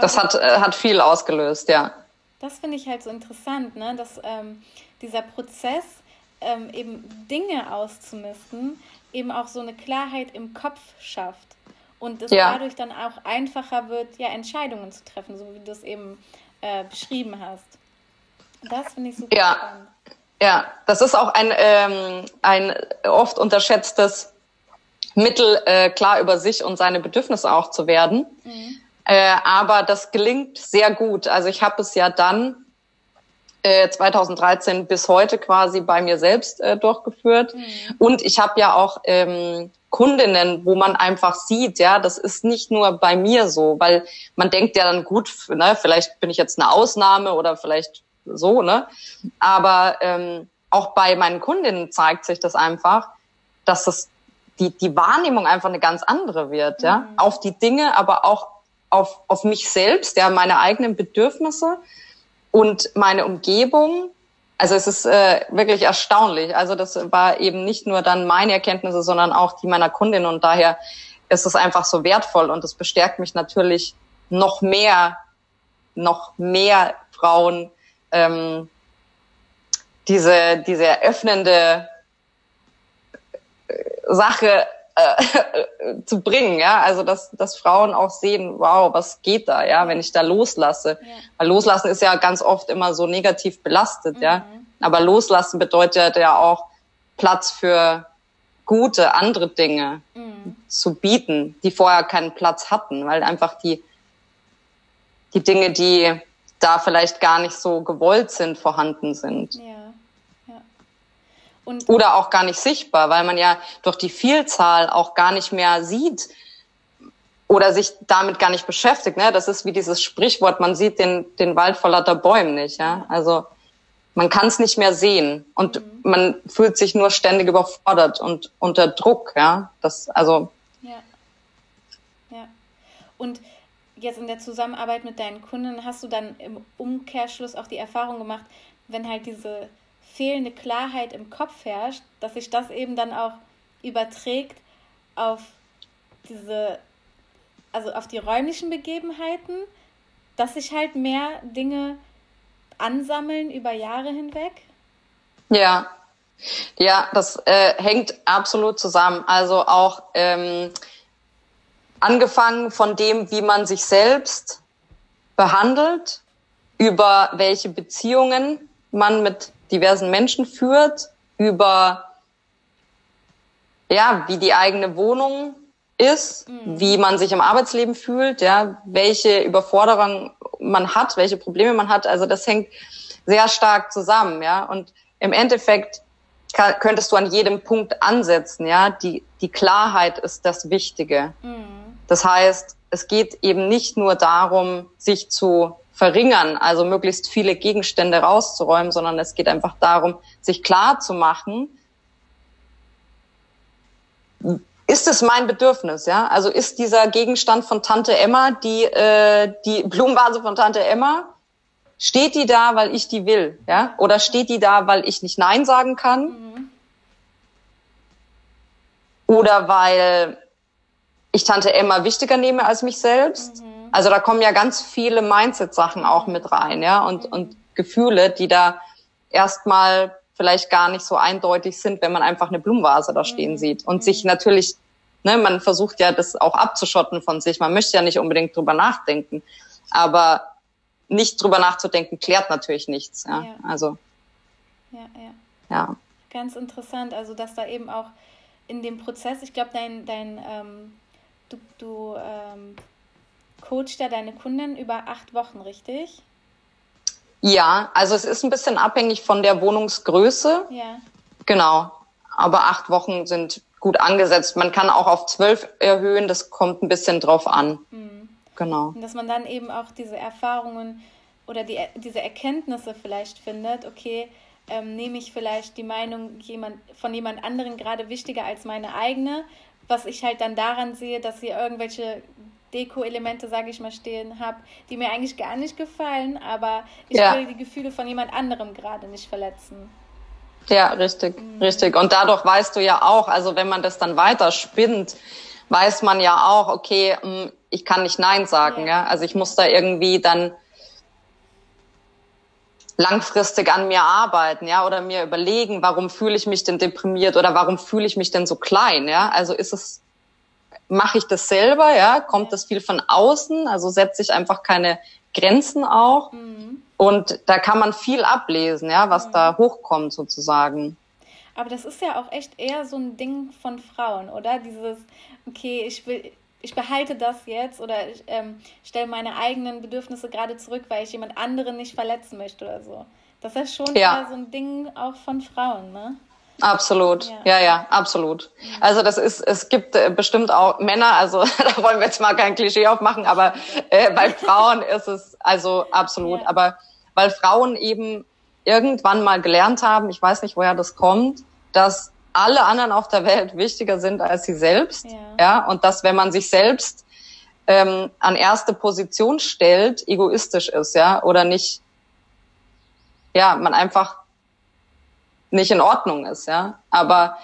das hat, äh, hat viel ausgelöst, ja. Das finde ich halt so interessant, ne? dass ähm, dieser Prozess, ähm, eben Dinge auszumisten, eben auch so eine Klarheit im Kopf schafft und es ja. dadurch dann auch einfacher wird, ja, Entscheidungen zu treffen, so wie du es eben äh, beschrieben hast. Das finde ich super ja. spannend. Ja, das ist auch ein, ähm, ein oft unterschätztes Mittel, äh, klar über sich und seine Bedürfnisse auch zu werden. Mhm. Äh, aber das gelingt sehr gut. Also ich habe es ja dann äh, 2013 bis heute quasi bei mir selbst äh, durchgeführt. Mhm. Und ich habe ja auch ähm, Kundinnen, wo man einfach sieht, ja, das ist nicht nur bei mir so, weil man denkt ja dann gut, ne, vielleicht bin ich jetzt eine Ausnahme oder vielleicht so, ne? Aber ähm, auch bei meinen Kundinnen zeigt sich das einfach, dass das die, die Wahrnehmung einfach eine ganz andere wird, ja, mhm. auf die Dinge, aber auch auf, auf mich selbst, ja, meine eigenen Bedürfnisse und meine Umgebung. Also es ist äh, wirklich erstaunlich. Also das war eben nicht nur dann meine Erkenntnisse, sondern auch die meiner Kundin und daher ist es einfach so wertvoll und es bestärkt mich natürlich noch mehr, noch mehr Frauen ähm, diese diese eröffnende Sache äh, zu bringen, ja, also dass, dass Frauen auch sehen, wow, was geht da, ja, wenn ich da loslasse. Ja. Weil loslassen ist ja ganz oft immer so negativ belastet, mhm. ja. Aber loslassen bedeutet ja auch Platz für gute andere Dinge mhm. zu bieten, die vorher keinen Platz hatten, weil einfach die die Dinge, die da vielleicht gar nicht so gewollt sind, vorhanden sind. Ja. Und Oder auch gar nicht sichtbar, weil man ja durch die Vielzahl auch gar nicht mehr sieht oder sich damit gar nicht beschäftigt. Ne? Das ist wie dieses Sprichwort, man sieht den, den Wald vor lauter Bäumen nicht. Ja? Also man kann es nicht mehr sehen und mhm. man fühlt sich nur ständig überfordert und unter Druck. Ja, das also. Ja. Ja. Und jetzt in der Zusammenarbeit mit deinen Kunden hast du dann im Umkehrschluss auch die Erfahrung gemacht, wenn halt diese fehlende Klarheit im Kopf herrscht, dass sich das eben dann auch überträgt auf diese, also auf die räumlichen Begebenheiten, dass sich halt mehr Dinge ansammeln über Jahre hinweg? Ja, ja, das äh, hängt absolut zusammen. Also auch ähm, angefangen von dem, wie man sich selbst behandelt, über welche Beziehungen man mit diversen Menschen führt, über ja, wie die eigene Wohnung ist, mhm. wie man sich im Arbeitsleben fühlt, ja, welche Überforderungen man hat, welche Probleme man hat. Also das hängt sehr stark zusammen, ja. Und im Endeffekt kann, könntest du an jedem Punkt ansetzen, ja. Die, die Klarheit ist das Wichtige. Mhm. Das heißt, es geht eben nicht nur darum, sich zu verringern, also möglichst viele Gegenstände rauszuräumen, sondern es geht einfach darum, sich klar zu machen, ist es mein Bedürfnis, ja? Also ist dieser Gegenstand von Tante Emma, die äh, die Blumenvase von Tante Emma, steht die da, weil ich die will, ja? Oder steht die da, weil ich nicht Nein sagen kann? Mhm. Oder weil ich Tante Emma wichtiger nehme als mich selbst? Mhm. Also da kommen ja ganz viele Mindset-Sachen auch mit rein, ja, und, und Gefühle, die da erstmal vielleicht gar nicht so eindeutig sind, wenn man einfach eine Blumenvase da stehen mhm. sieht und sich natürlich, ne, man versucht ja das auch abzuschotten von sich. Man möchte ja nicht unbedingt drüber nachdenken, aber nicht drüber nachzudenken klärt natürlich nichts, ja. ja. Also ja, ja. Ja. Ganz interessant, also dass da eben auch in dem Prozess, ich glaube, dein dein ähm, du, du ähm, coacht ja deine Kunden über acht Wochen, richtig? Ja, also es ist ein bisschen abhängig von der Wohnungsgröße. Ja. Genau. Aber acht Wochen sind gut angesetzt. Man kann auch auf zwölf erhöhen, das kommt ein bisschen drauf an. Mhm. Genau. Und dass man dann eben auch diese Erfahrungen oder die, diese Erkenntnisse vielleicht findet, okay, ähm, nehme ich vielleicht die Meinung jemand, von jemand anderen gerade wichtiger als meine eigene, was ich halt dann daran sehe, dass hier irgendwelche Deko-Elemente, sage ich mal, stehen habe, die mir eigentlich gar nicht gefallen, aber ich ja. will die Gefühle von jemand anderem gerade nicht verletzen. Ja, richtig, mhm. richtig. Und dadurch weißt du ja auch, also wenn man das dann weiter spinnt, weiß man ja auch, okay, hm, ich kann nicht Nein sagen, ja. ja? Also ich muss da irgendwie dann langfristig an mir arbeiten, ja, oder mir überlegen, warum fühle ich mich denn deprimiert oder warum fühle ich mich denn so klein, ja? Also ist es mache ich das selber, ja, kommt das viel von außen, also setze ich einfach keine Grenzen auch. Mhm. Und da kann man viel ablesen, ja, was mhm. da hochkommt sozusagen. Aber das ist ja auch echt eher so ein Ding von Frauen, oder? Dieses, okay, ich will, ich behalte das jetzt oder ich ähm, stelle meine eigenen Bedürfnisse gerade zurück, weil ich jemand anderen nicht verletzen möchte oder so. Das ist schon ja. so ein Ding auch von Frauen, ne? Absolut, ja, ja, ja absolut. Also das ist, es gibt äh, bestimmt auch Männer, also da wollen wir jetzt mal kein Klischee aufmachen, aber äh, bei Frauen ist es also absolut. Ja. Aber weil Frauen eben irgendwann mal gelernt haben, ich weiß nicht, woher das kommt, dass alle anderen auf der Welt wichtiger sind als sie selbst, ja, ja und dass wenn man sich selbst ähm, an erste Position stellt, egoistisch ist, ja, oder nicht, ja, man einfach nicht in Ordnung ist, ja. Aber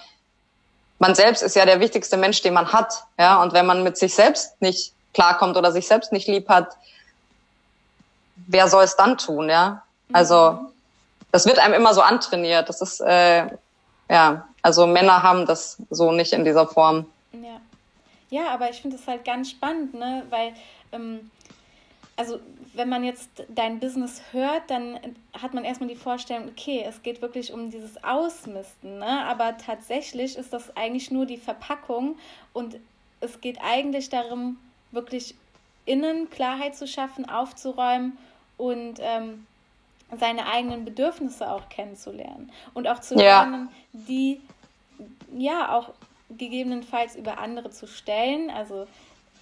man selbst ist ja der wichtigste Mensch, den man hat, ja. Und wenn man mit sich selbst nicht klarkommt oder sich selbst nicht lieb hat, wer soll es dann tun, ja? Also mhm. das wird einem immer so antrainiert. Das ist äh, ja, also Männer haben das so nicht in dieser Form. Ja, ja, aber ich finde es halt ganz spannend, ne, weil ähm, also wenn man jetzt dein Business hört, dann hat man erstmal die Vorstellung, okay, es geht wirklich um dieses Ausmisten, ne? aber tatsächlich ist das eigentlich nur die Verpackung und es geht eigentlich darum, wirklich innen Klarheit zu schaffen, aufzuräumen und ähm, seine eigenen Bedürfnisse auch kennenzulernen und auch zu ja. lernen, die ja auch gegebenenfalls über andere zu stellen, also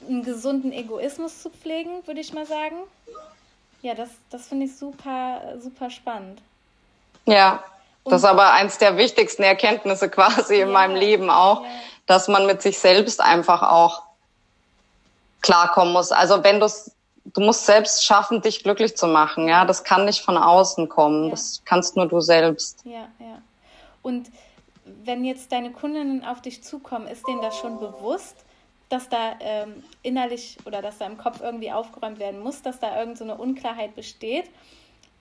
einen gesunden Egoismus zu pflegen, würde ich mal sagen. Ja, das, das finde ich super, super spannend. Ja, und das ist aber eins der wichtigsten Erkenntnisse quasi ja, in meinem Leben auch, ja. dass man mit sich selbst einfach auch klarkommen muss. Also wenn du du musst selbst schaffen, dich glücklich zu machen. Ja, das kann nicht von außen kommen. Ja. Das kannst nur du selbst. Ja, ja. Und wenn jetzt deine Kundinnen auf dich zukommen, ist denen das schon bewusst, dass da ähm, innerlich oder dass da im Kopf irgendwie aufgeräumt werden muss, dass da irgend so eine Unklarheit besteht?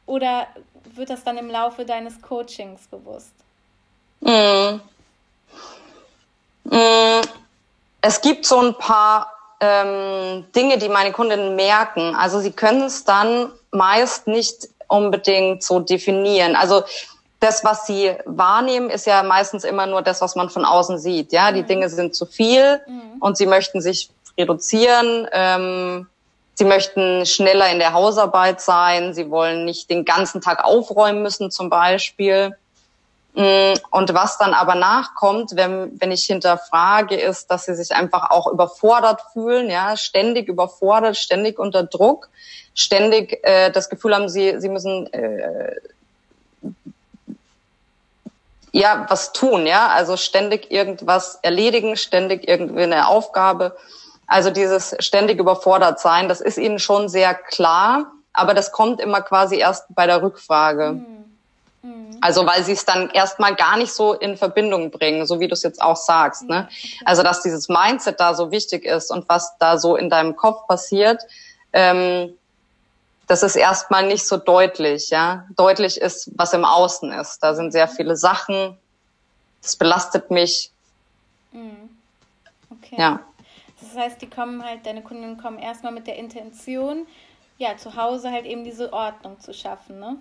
Oder wird das dann im Laufe deines Coachings bewusst? Mm. Mm. Es gibt so ein paar ähm, Dinge, die meine Kundinnen merken. Also sie können es dann meist nicht unbedingt so definieren. Also das, was sie wahrnehmen, ist ja meistens immer nur das, was man von außen sieht. Ja, die mhm. Dinge sind zu viel mhm. und sie möchten sich reduzieren. Ähm, sie möchten schneller in der Hausarbeit sein. Sie wollen nicht den ganzen Tag aufräumen müssen, zum Beispiel. Mm, und was dann aber nachkommt, wenn, wenn ich hinterfrage, ist, dass sie sich einfach auch überfordert fühlen, ja, ständig überfordert, ständig unter Druck, ständig äh, das Gefühl haben, sie, sie müssen äh, ja, was tun, ja, also ständig irgendwas erledigen, ständig irgendwie eine Aufgabe. Also dieses ständig überfordert sein, das ist ihnen schon sehr klar, aber das kommt immer quasi erst bei der Rückfrage. Mhm. Mhm. Also weil sie es dann erstmal gar nicht so in Verbindung bringen, so wie du es jetzt auch sagst. Ne? Also dass dieses Mindset da so wichtig ist und was da so in deinem Kopf passiert, ähm, das ist erstmal nicht so deutlich, ja. Deutlich ist, was im Außen ist. Da sind sehr viele Sachen. Das belastet mich. Mhm. Okay. Ja. Das heißt, die kommen halt, deine Kunden kommen erstmal mit der Intention, ja, zu Hause halt eben diese Ordnung zu schaffen, ne?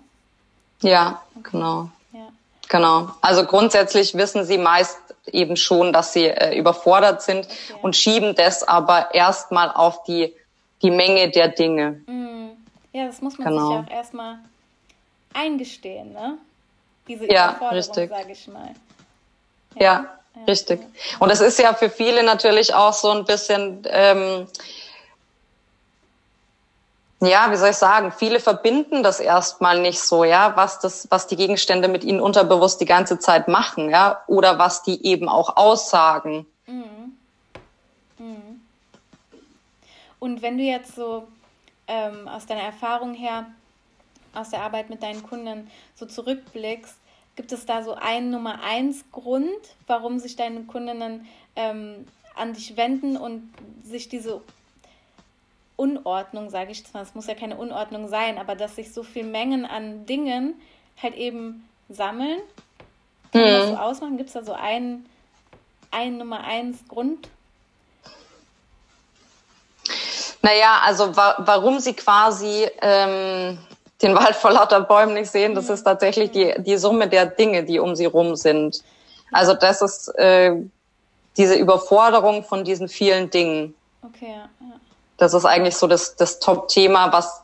Ja, okay. genau. Ja. Genau. Also grundsätzlich wissen sie meist eben schon, dass sie äh, überfordert sind okay. und schieben das aber erstmal auf die, die Menge der Dinge. Mhm. Ja, das muss man genau. sich ja auch erstmal eingestehen, ne? Diese ja, Überforderung, sage ich mal. Ja, ja, richtig. Und es ist ja für viele natürlich auch so ein bisschen, ähm, ja, wie soll ich sagen, viele verbinden das erstmal nicht so, ja, was das, was die Gegenstände mit ihnen unterbewusst die ganze Zeit machen, ja, oder was die eben auch aussagen. Mhm. Mhm. Und wenn du jetzt so ähm, aus deiner Erfahrung her, aus der Arbeit mit deinen Kunden so zurückblickst, gibt es da so einen Nummer eins Grund, warum sich deine Kundinnen ähm, an dich wenden und sich diese Unordnung, sage ich mal, es muss ja keine Unordnung sein, aber dass sich so viel Mengen an Dingen halt eben sammeln. Kann man das so mhm. ausmachen? Gibt es da so einen, einen Nummer eins Grund? Naja, also wa warum sie quasi ähm, den Wald vor lauter Bäumen nicht sehen. Das ist tatsächlich die, die Summe der Dinge, die um sie rum sind. Also das ist äh, diese Überforderung von diesen vielen Dingen. Okay, ja. Das ist eigentlich so das, das Top-Thema, was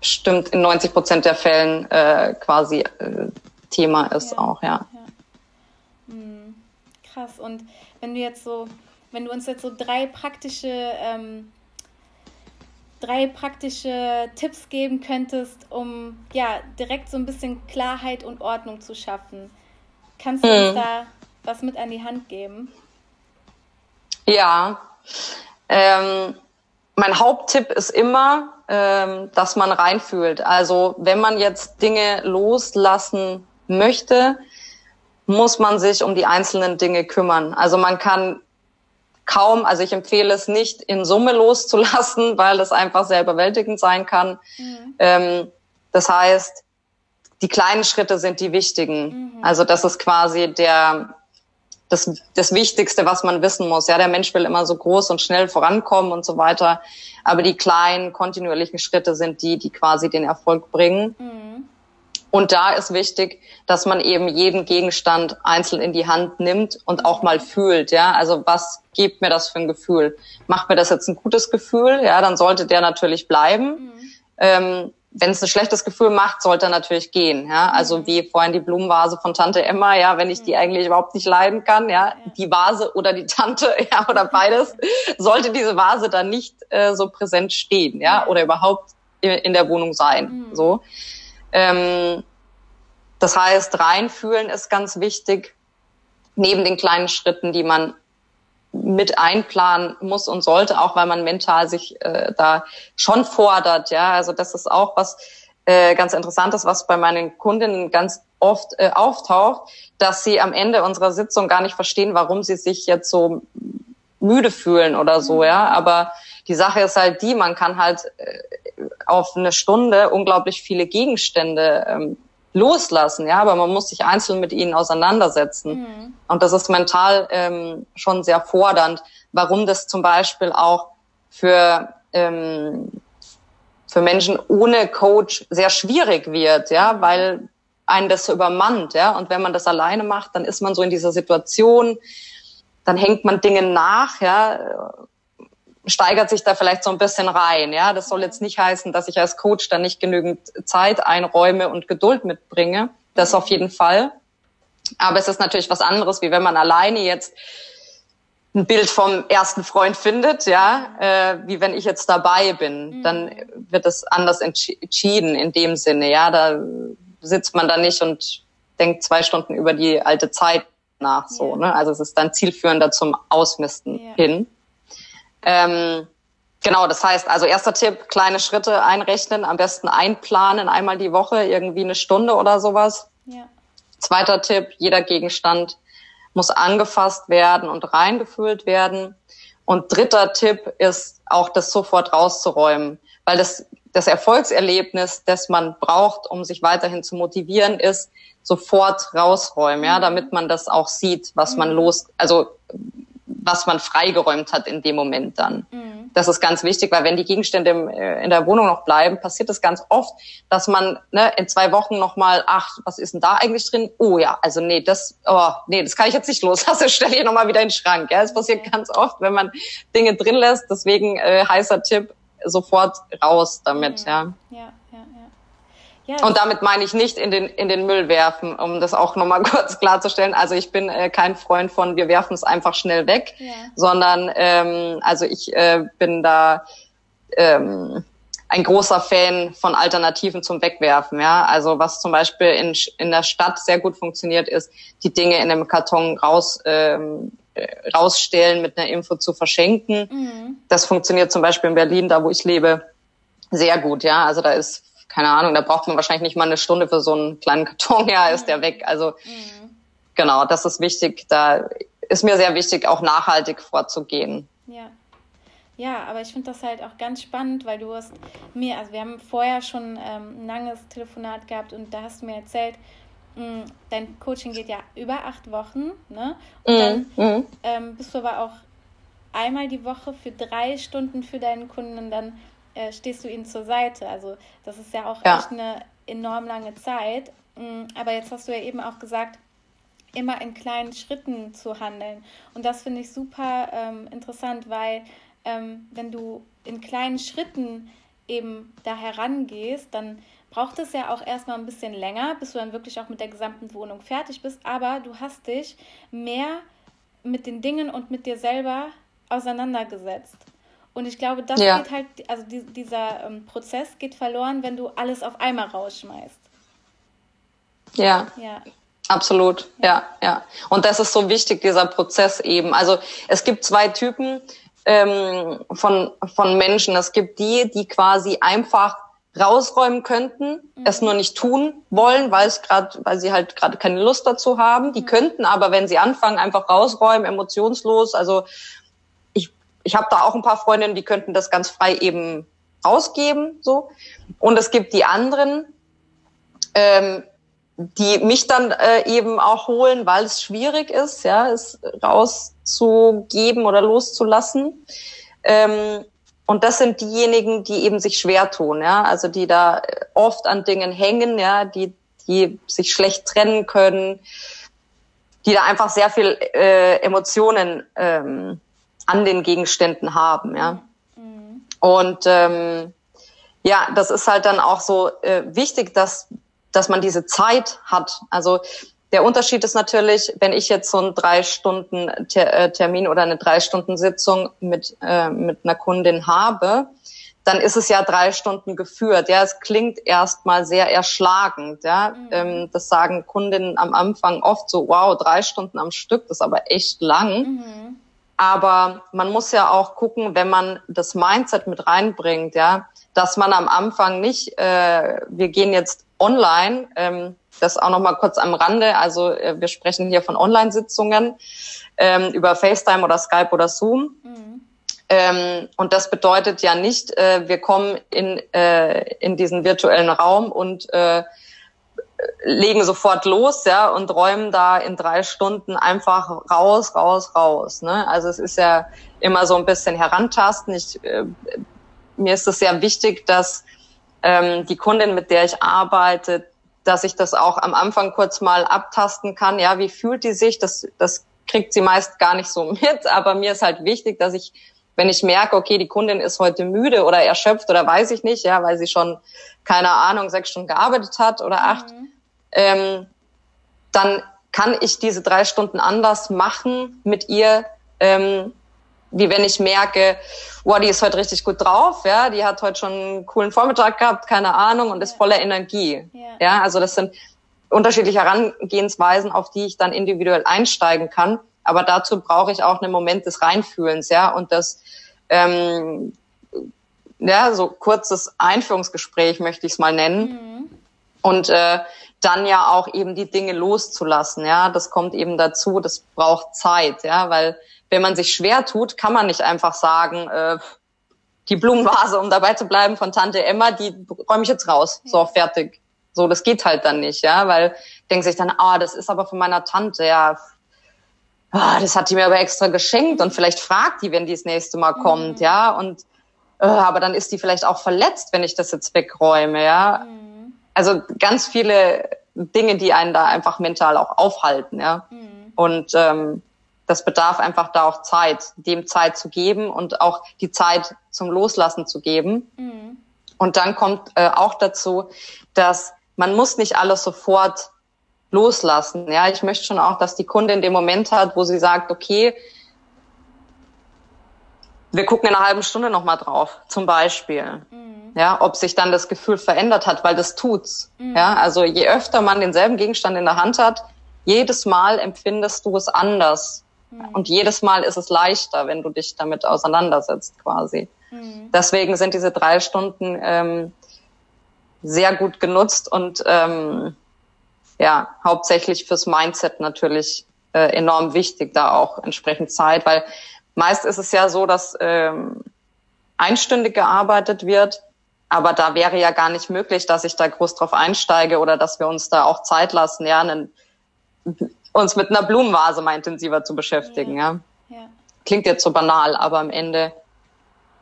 bestimmt in 90 Prozent der Fällen äh, quasi äh, Thema ist ja. auch, ja. ja. Mhm. Krass. Und wenn du jetzt so, wenn du uns jetzt so drei praktische ähm, drei praktische Tipps geben könntest, um ja direkt so ein bisschen Klarheit und Ordnung zu schaffen. Kannst du mhm. uns da was mit an die Hand geben? Ja. Ähm, mein Haupttipp ist immer, ähm, dass man reinfühlt. Also wenn man jetzt Dinge loslassen möchte, muss man sich um die einzelnen Dinge kümmern. Also man kann kaum, also ich empfehle es nicht in Summe loszulassen, weil es einfach sehr überwältigend sein kann. Mhm. Ähm, das heißt, die kleinen Schritte sind die wichtigen. Mhm. Also das ist quasi der das, das Wichtigste, was man wissen muss. Ja, der Mensch will immer so groß und schnell vorankommen und so weiter. Aber die kleinen, kontinuierlichen Schritte sind die, die quasi den Erfolg bringen. Mhm. Und da ist wichtig, dass man eben jeden Gegenstand einzeln in die Hand nimmt und auch mal fühlt. Ja, also was gibt mir das für ein Gefühl? Macht mir das jetzt ein gutes Gefühl? Ja, dann sollte der natürlich bleiben. Mhm. Ähm, wenn es ein schlechtes Gefühl macht, sollte er natürlich gehen. Ja, also mhm. wie vorhin die Blumenvase von Tante Emma. Ja, wenn ich die mhm. eigentlich überhaupt nicht leiden kann, ja, die Vase oder die Tante, ja, oder beides, sollte diese Vase dann nicht äh, so präsent stehen, ja, oder überhaupt in, in der Wohnung sein. Mhm. So. Ähm, das heißt, reinfühlen ist ganz wichtig, neben den kleinen Schritten, die man mit einplanen muss und sollte, auch weil man mental sich äh, da schon fordert. Ja, also das ist auch was äh, ganz Interessantes, was bei meinen Kundinnen ganz oft äh, auftaucht, dass sie am Ende unserer Sitzung gar nicht verstehen, warum sie sich jetzt so müde fühlen oder so. Mhm. Ja, aber die Sache ist halt die, man kann halt äh, auf eine Stunde unglaublich viele Gegenstände ähm, loslassen, ja, aber man muss sich einzeln mit ihnen auseinandersetzen. Mhm. Und das ist mental ähm, schon sehr fordernd, warum das zum Beispiel auch für, ähm, für Menschen ohne Coach sehr schwierig wird, ja, weil einen das so übermannt, ja. Und wenn man das alleine macht, dann ist man so in dieser Situation, dann hängt man Dinge nach, ja, steigert sich da vielleicht so ein bisschen rein. Ja, das soll jetzt nicht heißen, dass ich als Coach da nicht genügend Zeit einräume und Geduld mitbringe. Das auf jeden Fall. Aber es ist natürlich was anderes, wie wenn man alleine jetzt ein Bild vom ersten Freund findet, ja, äh, wie wenn ich jetzt dabei bin, mhm. dann wird es anders entschieden in dem Sinne, ja, da sitzt man da nicht und denkt zwei Stunden über die alte Zeit nach, so, ja. ne, also es ist dann zielführender zum Ausmisten ja. hin. Ähm, genau, das heißt, also erster Tipp, kleine Schritte einrechnen, am besten einplanen, einmal die Woche, irgendwie eine Stunde oder sowas. Ja. Zweiter Tipp, jeder Gegenstand muss angefasst werden und reingefüllt werden. Und dritter Tipp ist auch das sofort rauszuräumen, weil das, das Erfolgserlebnis, das man braucht, um sich weiterhin zu motivieren, ist sofort rausräumen, ja, mhm. damit man das auch sieht, was man mhm. los, also was man freigeräumt hat in dem Moment dann. Mhm. Das ist ganz wichtig, weil wenn die Gegenstände im, äh, in der Wohnung noch bleiben, passiert es ganz oft, dass man ne, in zwei Wochen nochmal, ach, was ist denn da eigentlich drin? Oh ja, also nee, das, oh, nee, das kann ich jetzt nicht los. Das stelle ich nochmal wieder in den Schrank. Ja, es passiert ganz oft, wenn man Dinge drin lässt. Deswegen äh, heißer Tipp, sofort raus damit. Mhm. Ja. ja. Ja, und damit meine ich nicht in den, in den Müll werfen, um das auch nochmal kurz klarzustellen. Also ich bin äh, kein Freund von, wir werfen es einfach schnell weg, ja. sondern ähm, also ich äh, bin da ähm, ein großer Fan von Alternativen zum Wegwerfen. Ja, also was zum Beispiel in, in der Stadt sehr gut funktioniert, ist, die Dinge in einem Karton raus ähm, äh, rausstellen, mit einer Info zu verschenken. Mhm. Das funktioniert zum Beispiel in Berlin, da wo ich lebe, sehr gut. Ja, also da ist keine Ahnung, da braucht man wahrscheinlich nicht mal eine Stunde für so einen kleinen Karton, ja, ist der weg. Also mhm. genau, das ist wichtig. Da ist mir sehr wichtig, auch nachhaltig vorzugehen. Ja. Ja, aber ich finde das halt auch ganz spannend, weil du hast mir, also wir haben vorher schon ähm, ein langes Telefonat gehabt und da hast du mir erzählt, mh, mm, dein Coaching geht ja über acht Wochen, ne? Und mhm. dann mhm. ähm, bist du aber auch einmal die Woche für drei Stunden für deinen Kunden dann äh, stehst du ihnen zur Seite. Also das ist ja auch ja. echt eine enorm lange Zeit. Mm, aber jetzt hast du ja eben auch gesagt, immer in kleinen Schritten zu handeln. Und das finde ich super ähm, interessant, weil ähm, wenn du in kleinen Schritten eben da herangehst, dann braucht es ja auch erstmal ein bisschen länger, bis du dann wirklich auch mit der gesamten Wohnung fertig bist. Aber du hast dich mehr mit den Dingen und mit dir selber auseinandergesetzt. Und ich glaube, das ja. geht halt, also die, dieser ähm, Prozess geht verloren, wenn du alles auf einmal rausschmeißt. Ja. Ja. Absolut, ja. ja, ja. Und das ist so wichtig, dieser Prozess eben. Also es gibt zwei Typen ähm, von, von Menschen. Es gibt die, die quasi einfach rausräumen könnten, mhm. es nur nicht tun wollen, weil es gerade, weil sie halt gerade keine Lust dazu haben. Die mhm. könnten aber, wenn sie anfangen, einfach rausräumen, emotionslos. Also ich, habe da auch ein paar Freundinnen, die könnten das ganz frei eben ausgeben, so. Und es gibt die anderen, ähm, die mich dann äh, eben auch holen, weil es schwierig ist, ja, es rauszugeben oder loszulassen. Ähm, und das sind diejenigen, die eben sich schwer tun, ja, also die da oft an Dingen hängen, ja, die, die sich schlecht trennen können, die da einfach sehr viel äh, Emotionen ähm, an den Gegenständen haben, ja. Mhm. Und ähm, ja, das ist halt dann auch so äh, wichtig, dass dass man diese Zeit hat. Also der Unterschied ist natürlich, wenn ich jetzt so einen drei Stunden äh, Termin oder eine drei Stunden Sitzung mit, äh, mit einer Kundin habe, dann ist es ja drei Stunden geführt. Ja, es klingt erstmal sehr erschlagend. Ja, mhm. ähm, das sagen Kundinnen am Anfang oft so, wow, drei Stunden am Stück, das ist aber echt lang. Mhm. Aber man muss ja auch gucken, wenn man das Mindset mit reinbringt, ja, dass man am Anfang nicht, äh, wir gehen jetzt online. Ähm, das auch noch mal kurz am Rande. Also äh, wir sprechen hier von Online-Sitzungen ähm, über FaceTime oder Skype oder Zoom. Mhm. Ähm, und das bedeutet ja nicht, äh, wir kommen in, äh, in diesen virtuellen Raum und äh, legen sofort los, ja, und räumen da in drei Stunden einfach raus, raus, raus. Ne? Also es ist ja immer so ein bisschen herantasten. Ich, äh, mir ist es sehr wichtig, dass ähm, die Kundin, mit der ich arbeite, dass ich das auch am Anfang kurz mal abtasten kann. Ja, wie fühlt die sich? Das, das kriegt sie meist gar nicht so mit. Aber mir ist halt wichtig, dass ich, wenn ich merke, okay, die Kundin ist heute müde oder erschöpft oder weiß ich nicht, ja, weil sie schon, keine Ahnung, sechs Stunden gearbeitet hat oder acht, mhm. Ähm, dann kann ich diese drei Stunden anders machen mit ihr, ähm, wie wenn ich merke, wow, die ist heute richtig gut drauf, ja, die hat heute schon einen coolen Vormittag gehabt, keine Ahnung, und ist voller Energie. Ja. ja, also das sind unterschiedliche Herangehensweisen, auf die ich dann individuell einsteigen kann. Aber dazu brauche ich auch einen Moment des Reinfühlens, ja, und das, ähm, ja, so kurzes Einführungsgespräch möchte ich es mal nennen. Mhm. Und äh, dann ja auch eben die Dinge loszulassen, ja, das kommt eben dazu, das braucht Zeit, ja, weil wenn man sich schwer tut, kann man nicht einfach sagen, äh, die Blumenvase, um dabei zu bleiben, von Tante Emma, die räume ich jetzt raus. So, fertig. So, das geht halt dann nicht, ja, weil denkt sich dann, ah, das ist aber von meiner Tante, ja, ah, das hat die mir aber extra geschenkt und vielleicht fragt die, wenn die das nächste Mal mhm. kommt, ja, und äh, aber dann ist die vielleicht auch verletzt, wenn ich das jetzt wegräume, ja. Mhm. Also ganz viele Dinge, die einen da einfach mental auch aufhalten, ja. Mhm. Und ähm, das bedarf einfach da auch Zeit, dem Zeit zu geben und auch die Zeit zum Loslassen zu geben. Mhm. Und dann kommt äh, auch dazu, dass man muss nicht alles sofort loslassen. Ja, ich möchte schon auch, dass die Kundin den Moment hat, wo sie sagt, okay, wir gucken in einer halben Stunde nochmal drauf, zum Beispiel. Mhm. Ja, ob sich dann das Gefühl verändert hat, weil das tut's. Mhm. Ja, also je öfter man denselben Gegenstand in der Hand hat, jedes Mal empfindest du es anders. Mhm. Und jedes Mal ist es leichter, wenn du dich damit auseinandersetzt quasi. Mhm. Deswegen sind diese drei Stunden ähm, sehr gut genutzt und ähm, ja, hauptsächlich fürs Mindset natürlich äh, enorm wichtig, da auch entsprechend Zeit, weil meist ist es ja so, dass ähm, einstündig gearbeitet wird, aber da wäre ja gar nicht möglich, dass ich da groß drauf einsteige oder dass wir uns da auch Zeit lassen, ja, einen uns mit einer Blumenvase mal intensiver zu beschäftigen. Ja. ja. Klingt jetzt so banal, aber am Ende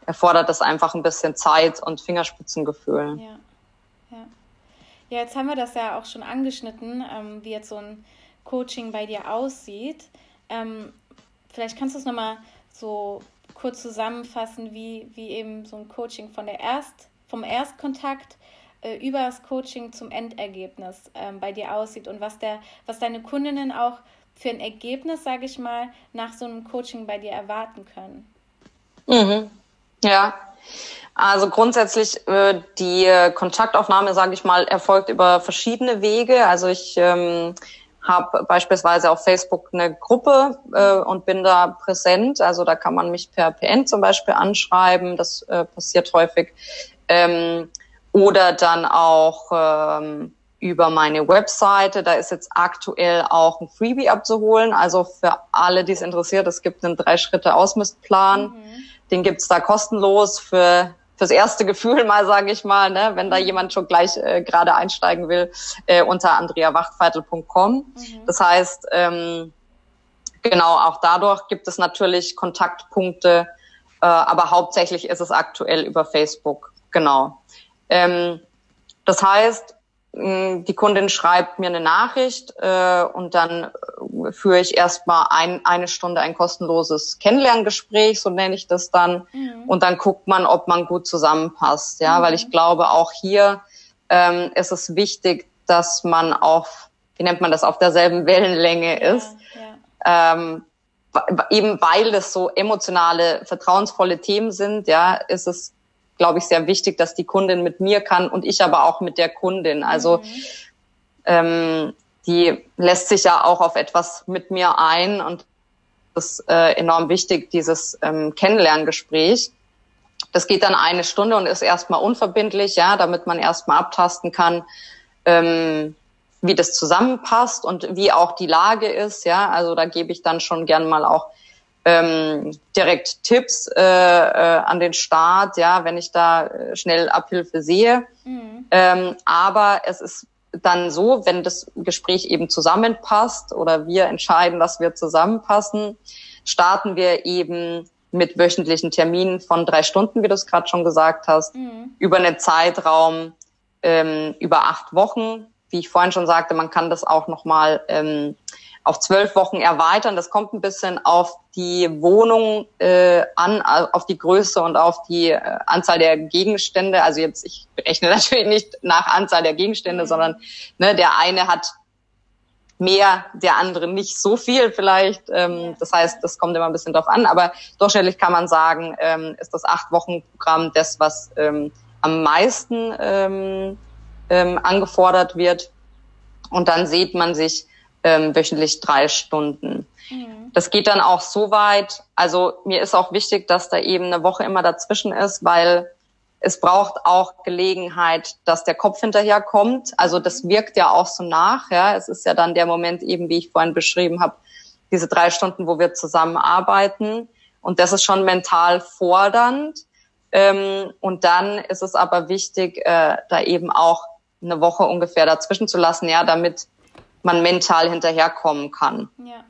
erfordert das einfach ein bisschen Zeit und Fingerspitzengefühl. Ja, ja. Ja, jetzt haben wir das ja auch schon angeschnitten, ähm, wie jetzt so ein Coaching bei dir aussieht. Ähm, vielleicht kannst du es nochmal so kurz zusammenfassen, wie, wie eben so ein Coaching von der Erst, vom Erstkontakt äh, über das Coaching zum Endergebnis ähm, bei dir aussieht und was, der, was deine Kundinnen auch für ein Ergebnis, sage ich mal, nach so einem Coaching bei dir erwarten können. Mhm. Ja, also grundsätzlich äh, die Kontaktaufnahme, sage ich mal, erfolgt über verschiedene Wege. Also ich ähm, habe beispielsweise auf Facebook eine Gruppe äh, und bin da präsent. Also da kann man mich per PN zum Beispiel anschreiben. Das äh, passiert häufig. Ähm, oder dann auch ähm, über meine Webseite. Da ist jetzt aktuell auch ein Freebie abzuholen. Also für alle, die es interessiert, es gibt einen Drei-Schritte-Ausmistplan. Mhm. Den gibt's da kostenlos für fürs erste Gefühl mal, sage ich mal, ne, wenn da mhm. jemand schon gleich äh, gerade einsteigen will, äh, unter andreawachtfeitel.com. Mhm. Das heißt, ähm, genau, auch dadurch gibt es natürlich Kontaktpunkte, äh, aber hauptsächlich ist es aktuell über Facebook. Genau. Ähm, das heißt, die Kundin schreibt mir eine Nachricht äh, und dann äh, führe ich erstmal ein, eine Stunde ein kostenloses Kennenlerngespräch, so nenne ich das dann. Mhm. Und dann guckt man, ob man gut zusammenpasst. Ja, mhm. weil ich glaube, auch hier ähm, ist es wichtig, dass man auf, wie nennt man das, auf derselben Wellenlänge ja, ist. Ja. Ähm, eben weil es so emotionale, vertrauensvolle Themen sind, ja, ist es glaube ich, sehr wichtig, dass die Kundin mit mir kann und ich aber auch mit der Kundin. Also mhm. ähm, die lässt sich ja auch auf etwas mit mir ein und das ist äh, enorm wichtig, dieses ähm, Kennenlerngespräch. Das geht dann eine Stunde und ist erstmal unverbindlich, ja, damit man erstmal abtasten kann, ähm, wie das zusammenpasst und wie auch die Lage ist, ja. Also da gebe ich dann schon gern mal auch ähm, direkt Tipps äh, äh, an den Start, ja, wenn ich da äh, schnell Abhilfe sehe. Mhm. Ähm, aber es ist dann so, wenn das Gespräch eben zusammenpasst oder wir entscheiden, dass wir zusammenpassen, starten wir eben mit wöchentlichen Terminen von drei Stunden, wie du es gerade schon gesagt hast, mhm. über einen Zeitraum ähm, über acht Wochen. Wie ich vorhin schon sagte, man kann das auch nochmal ähm, auf zwölf Wochen erweitern. Das kommt ein bisschen auf die Wohnung äh, an, auf die Größe und auf die äh, Anzahl der Gegenstände. Also jetzt, ich berechne natürlich nicht nach Anzahl der Gegenstände, mhm. sondern ne, der eine hat mehr, der andere nicht so viel vielleicht. Ähm, das heißt, das kommt immer ein bisschen drauf an. Aber durchschnittlich kann man sagen, ähm, ist das Acht-Wochen-Programm das, was ähm, am meisten ähm, ähm, angefordert wird. Und dann sieht man sich ähm, wöchentlich drei Stunden. Mhm. Das geht dann auch so weit. Also mir ist auch wichtig, dass da eben eine Woche immer dazwischen ist, weil es braucht auch Gelegenheit, dass der Kopf hinterherkommt. Also das mhm. wirkt ja auch so nach. Ja, es ist ja dann der Moment eben, wie ich vorhin beschrieben habe, diese drei Stunden, wo wir zusammenarbeiten. Und das ist schon mental fordernd. Ähm, und dann ist es aber wichtig, äh, da eben auch eine Woche ungefähr dazwischen zu lassen, ja, damit man mental hinterherkommen kann. Ja.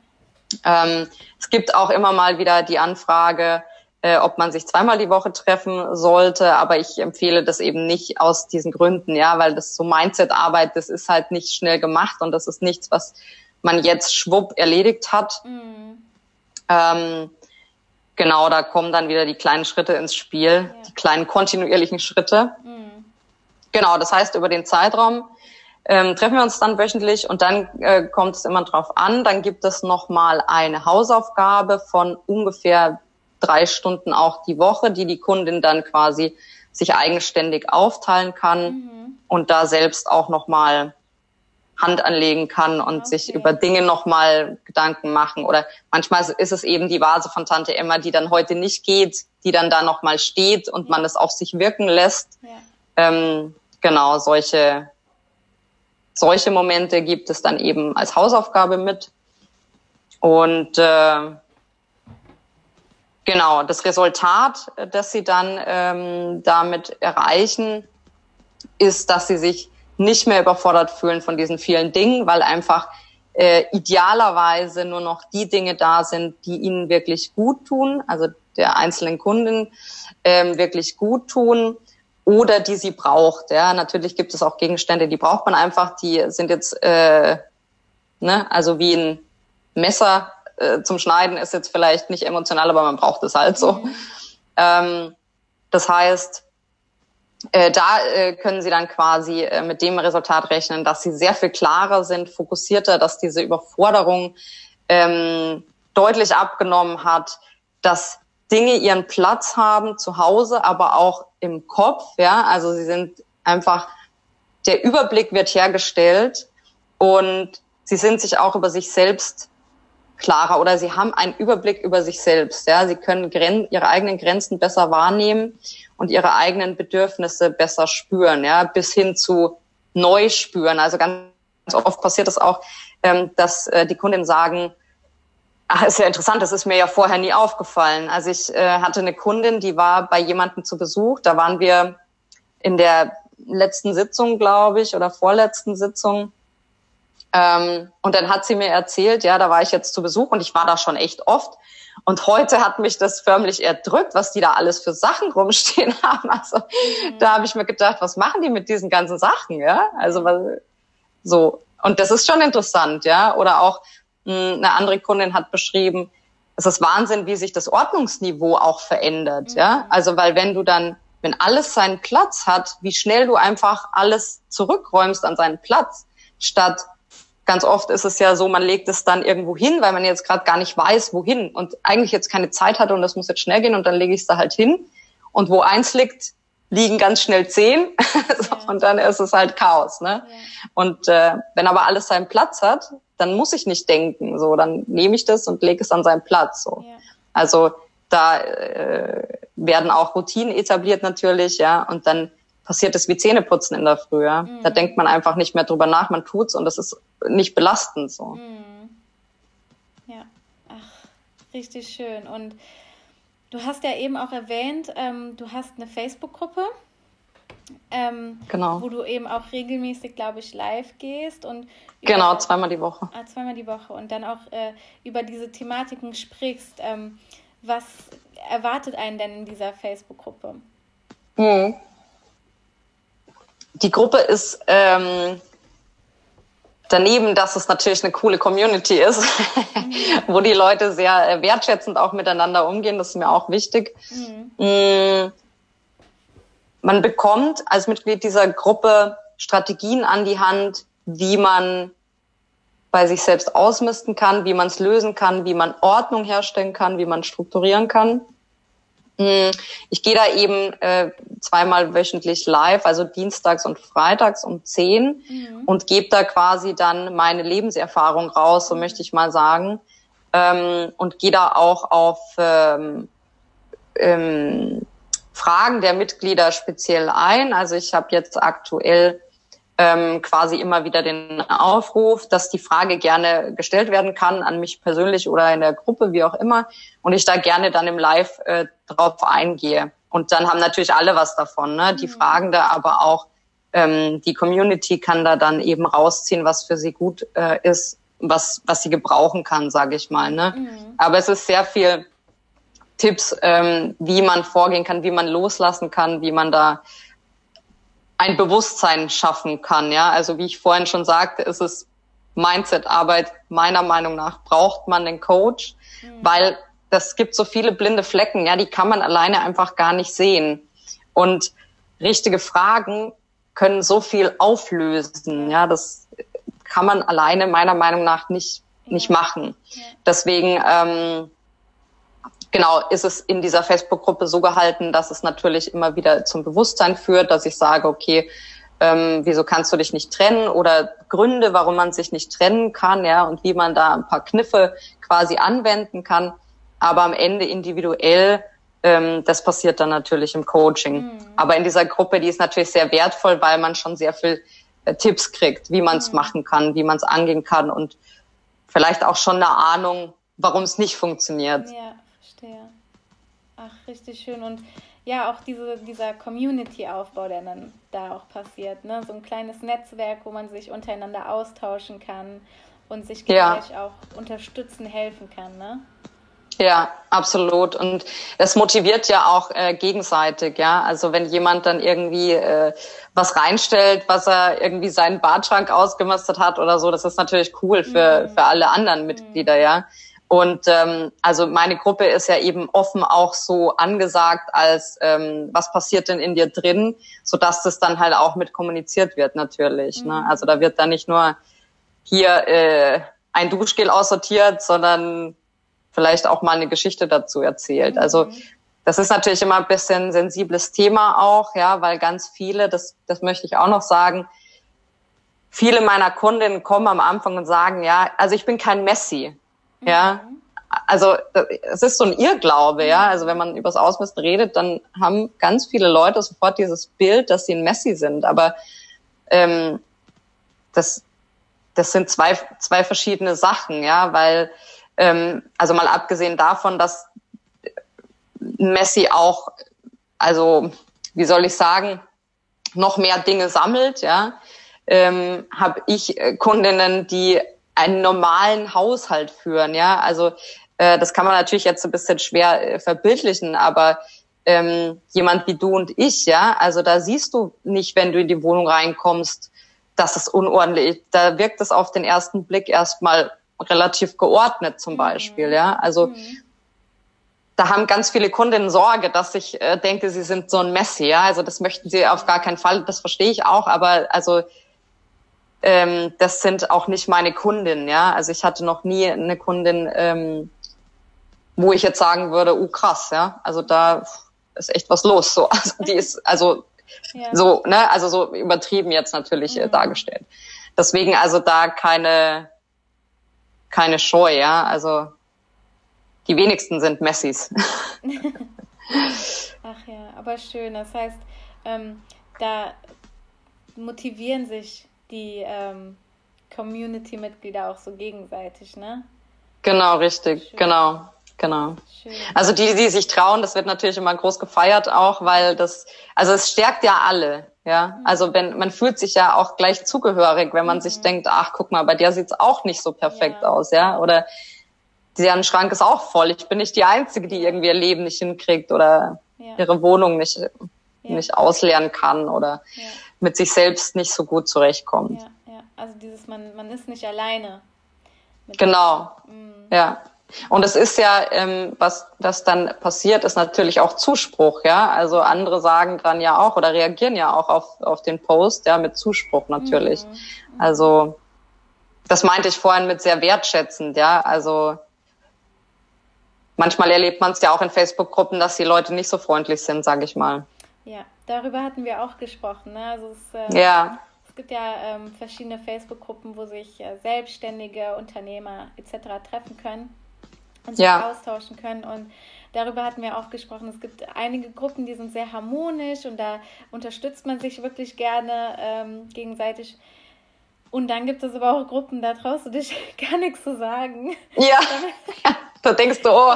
Ähm, es gibt auch immer mal wieder die Anfrage, äh, ob man sich zweimal die Woche treffen sollte, aber ich empfehle das eben nicht aus diesen Gründen, ja, weil das so Mindset-Arbeit, das ist halt nicht schnell gemacht und das ist nichts, was man jetzt schwupp erledigt hat. Mhm. Ähm, genau, da kommen dann wieder die kleinen Schritte ins Spiel, ja. die kleinen kontinuierlichen Schritte. Mhm. Genau, das heißt, über den Zeitraum ähm, treffen wir uns dann wöchentlich und dann äh, kommt es immer drauf an. Dann gibt es nochmal eine Hausaufgabe von ungefähr drei Stunden auch die Woche, die die Kundin dann quasi sich eigenständig aufteilen kann mhm. und da selbst auch nochmal Hand anlegen kann und okay. sich über Dinge nochmal Gedanken machen. Oder manchmal ist es eben die Vase von Tante Emma, die dann heute nicht geht, die dann da nochmal steht und ja. man es auf sich wirken lässt. Ja. Ähm, genau, solche solche Momente gibt es dann eben als Hausaufgabe mit. Und äh, genau, das Resultat, das sie dann ähm, damit erreichen, ist, dass sie sich nicht mehr überfordert fühlen von diesen vielen Dingen, weil einfach äh, idealerweise nur noch die Dinge da sind, die ihnen wirklich gut tun, also der einzelnen Kunden ähm, wirklich gut tun oder die sie braucht. Ja, natürlich gibt es auch Gegenstände, die braucht man einfach. Die sind jetzt, äh, ne, also wie ein Messer äh, zum Schneiden ist jetzt vielleicht nicht emotional, aber man braucht es halt so. Mhm. Ähm, das heißt, äh, da äh, können Sie dann quasi äh, mit dem Resultat rechnen, dass Sie sehr viel klarer sind, fokussierter, dass diese Überforderung ähm, deutlich abgenommen hat, dass Dinge ihren Platz haben zu Hause, aber auch im Kopf. Ja, also Sie sind einfach der Überblick wird hergestellt und Sie sind sich auch über sich selbst klarer oder Sie haben einen Überblick über sich selbst. Ja, Sie können Gren Ihre eigenen Grenzen besser wahrnehmen und ihre eigenen Bedürfnisse besser spüren, ja, bis hin zu neu spüren. Also ganz oft passiert es auch, ähm, dass äh, die Kundinnen sagen, ach, ist ja interessant, das ist mir ja vorher nie aufgefallen. Also ich äh, hatte eine Kundin, die war bei jemandem zu Besuch, da waren wir in der letzten Sitzung, glaube ich, oder vorletzten Sitzung. Ähm, und dann hat sie mir erzählt, ja, da war ich jetzt zu Besuch und ich war da schon echt oft. Und heute hat mich das förmlich erdrückt, was die da alles für Sachen rumstehen haben. Also mhm. da habe ich mir gedacht, was machen die mit diesen ganzen Sachen, ja? Also so. Und das ist schon interessant, ja. Oder auch eine andere Kundin hat beschrieben, es ist Wahnsinn, wie sich das Ordnungsniveau auch verändert, mhm. ja. Also weil wenn du dann, wenn alles seinen Platz hat, wie schnell du einfach alles zurückräumst an seinen Platz, statt ganz oft ist es ja so, man legt es dann irgendwo hin, weil man jetzt gerade gar nicht weiß, wohin und eigentlich jetzt keine Zeit hatte und das muss jetzt schnell gehen und dann lege ich es da halt hin. Und wo eins liegt, liegen ganz schnell zehn so, ja. und dann ist es halt Chaos. Ne? Ja. Und äh, wenn aber alles seinen Platz hat, dann muss ich nicht denken. So, dann nehme ich das und lege es an seinen Platz. So. Ja. Also da äh, werden auch Routinen etabliert natürlich, ja, und dann passiert es wie Zähneputzen in der Früh. Ja? Mhm. Da denkt man einfach nicht mehr drüber nach, man tut's und das ist nicht belastend so. Mhm. Ja, ach, richtig schön. Und du hast ja eben auch erwähnt, ähm, du hast eine Facebook-Gruppe. Ähm, genau. Wo du eben auch regelmäßig, glaube ich, live gehst und genau zweimal die Woche. Ah, zweimal die Woche und dann auch äh, über diese Thematiken sprichst. Ähm, was erwartet einen denn in dieser Facebook-Gruppe? Mhm die Gruppe ist ähm, daneben, dass es natürlich eine coole Community ist, mhm. wo die Leute sehr äh, wertschätzend auch miteinander umgehen. Das ist mir auch wichtig. Mhm. Mm, man bekommt als Mitglied dieser Gruppe Strategien an die Hand, wie man bei sich selbst ausmisten kann, wie man es lösen kann, wie man Ordnung herstellen kann, wie man strukturieren kann. Hm, ich gehe da eben äh, zweimal wöchentlich live, also dienstags und freitags um zehn mhm. und gebe da quasi dann meine Lebenserfahrung raus, so möchte ich mal sagen. Ähm, und gehe da auch auf ähm, ähm, Fragen der Mitglieder speziell ein. Also ich habe jetzt aktuell ähm, quasi immer wieder den Aufruf, dass die Frage gerne gestellt werden kann an mich persönlich oder in der Gruppe, wie auch immer, und ich da gerne dann im Live äh, drauf eingehe. Und dann haben natürlich alle was davon, ne? Die mhm. Fragende, aber auch ähm, die Community kann da dann eben rausziehen, was für sie gut äh, ist, was was sie gebrauchen kann, sage ich mal. Ne? Mhm. Aber es ist sehr viel Tipps, ähm, wie man vorgehen kann, wie man loslassen kann, wie man da ein Bewusstsein schaffen kann. Ja, also wie ich vorhin schon sagte, ist es Mindset-Arbeit. Meiner Meinung nach braucht man den Coach, mhm. weil das gibt so viele blinde Flecken. Ja, die kann man alleine einfach gar nicht sehen. Und richtige Fragen können so viel auflösen. Ja, das kann man alleine meiner Meinung nach nicht nicht machen. Deswegen ähm, genau ist es in dieser Facebook-Gruppe so gehalten, dass es natürlich immer wieder zum Bewusstsein führt, dass ich sage, okay, ähm, wieso kannst du dich nicht trennen oder Gründe, warum man sich nicht trennen kann, ja, und wie man da ein paar Kniffe quasi anwenden kann. Aber am Ende individuell, ähm, das passiert dann natürlich im Coaching. Mhm. Aber in dieser Gruppe, die ist natürlich sehr wertvoll, weil man schon sehr viel äh, Tipps kriegt, wie man es mhm. machen kann, wie man es angehen kann und vielleicht auch schon eine Ahnung, warum es nicht funktioniert. Ja. Ach, richtig schön. Und ja, auch diese, dieser Community-Aufbau, der dann da auch passiert. Ne? So ein kleines Netzwerk, wo man sich untereinander austauschen kann und sich ja. auch unterstützen, helfen kann, ne? Ja, absolut. Und es motiviert ja auch äh, gegenseitig, ja. Also wenn jemand dann irgendwie äh, was reinstellt, was er irgendwie seinen Badschrank ausgemistet hat oder so, das ist natürlich cool für, mhm. für alle anderen Mitglieder, mhm. ja. Und ähm, also meine Gruppe ist ja eben offen auch so angesagt als ähm, was passiert denn in dir drin, so dass das dann halt auch mit kommuniziert wird natürlich. Ne? Mhm. Ne? Also da wird dann nicht nur hier äh, ein Duschgel aussortiert, sondern vielleicht auch mal eine Geschichte dazu erzählt. Also mhm. das ist natürlich immer ein bisschen sensibles Thema auch, ja, weil ganz viele, das, das möchte ich auch noch sagen, viele meiner Kundinnen kommen am Anfang und sagen, ja, also ich bin kein Messi. Ja. Also es ist so ein Irrglaube, ja. Also wenn man übers Ausmisten redet, dann haben ganz viele Leute sofort dieses Bild, dass sie ein Messi sind. Aber ähm, das, das sind zwei, zwei verschiedene Sachen, ja, weil ähm, also mal abgesehen davon, dass Messi auch, also wie soll ich sagen, noch mehr Dinge sammelt, ja, ähm, habe ich äh, Kundinnen, die einen normalen Haushalt führen, ja. Also äh, das kann man natürlich jetzt ein bisschen schwer äh, verbildlichen, aber ähm, jemand wie du und ich, ja, also da siehst du nicht, wenn du in die Wohnung reinkommst, dass es unordentlich. ist. Da wirkt es auf den ersten Blick erstmal relativ geordnet zum Beispiel, mhm. ja. Also mhm. da haben ganz viele Kundinnen Sorge, dass ich äh, denke, sie sind so ein Messi, ja. Also das möchten sie auf gar keinen Fall, das verstehe ich auch, aber also ähm, das sind auch nicht meine Kundinnen, ja. Also ich hatte noch nie eine Kundin, ähm, wo ich jetzt sagen würde, oh krass, ja. Also da ist echt was los. So, also die ist also ja. so, ne, also so übertrieben jetzt natürlich äh, mhm. äh, dargestellt. Deswegen also da keine keine Scheu, ja. Also die wenigsten sind Messis. Ach ja, aber schön. Das heißt, ähm, da motivieren sich die ähm, Community-Mitglieder auch so gegenseitig, ne? Genau, richtig, schön. genau. Genau. Schön. Also die, die sich trauen, das wird natürlich immer groß gefeiert auch, weil das, also es stärkt ja alle. Ja, mhm. also wenn man fühlt sich ja auch gleich zugehörig, wenn man mhm. sich denkt, ach guck mal, bei der sieht's auch nicht so perfekt ja. aus, ja, oder deren Schrank ist auch voll. Ich bin nicht die Einzige, die irgendwie ihr Leben nicht hinkriegt oder ja. ihre Wohnung nicht ja. nicht ausleeren kann oder mit sich selbst nicht so gut zurechtkommt. Ja, ja. Also dieses man man ist nicht alleine. Genau. Mhm. Ja. Und es ist ja, ähm, was das dann passiert, ist natürlich auch Zuspruch, ja. Also andere sagen dann ja auch oder reagieren ja auch auf, auf den Post, ja, mit Zuspruch natürlich. Mhm. Also das meinte ich vorhin mit sehr wertschätzend, ja. Also manchmal erlebt man es ja auch in Facebook-Gruppen, dass die Leute nicht so freundlich sind, sage ich mal. Ja, darüber hatten wir auch gesprochen. Ne? Also es, äh, ja. es gibt ja ähm, verschiedene Facebook-Gruppen, wo sich äh, Selbstständige, Unternehmer etc. treffen können und sich ja. austauschen können. Und darüber hatten wir auch gesprochen. Es gibt einige Gruppen, die sind sehr harmonisch und da unterstützt man sich wirklich gerne ähm, gegenseitig. Und dann gibt es aber auch Gruppen, da traust du dich gar nichts zu sagen. Ja. da denkst du, oh,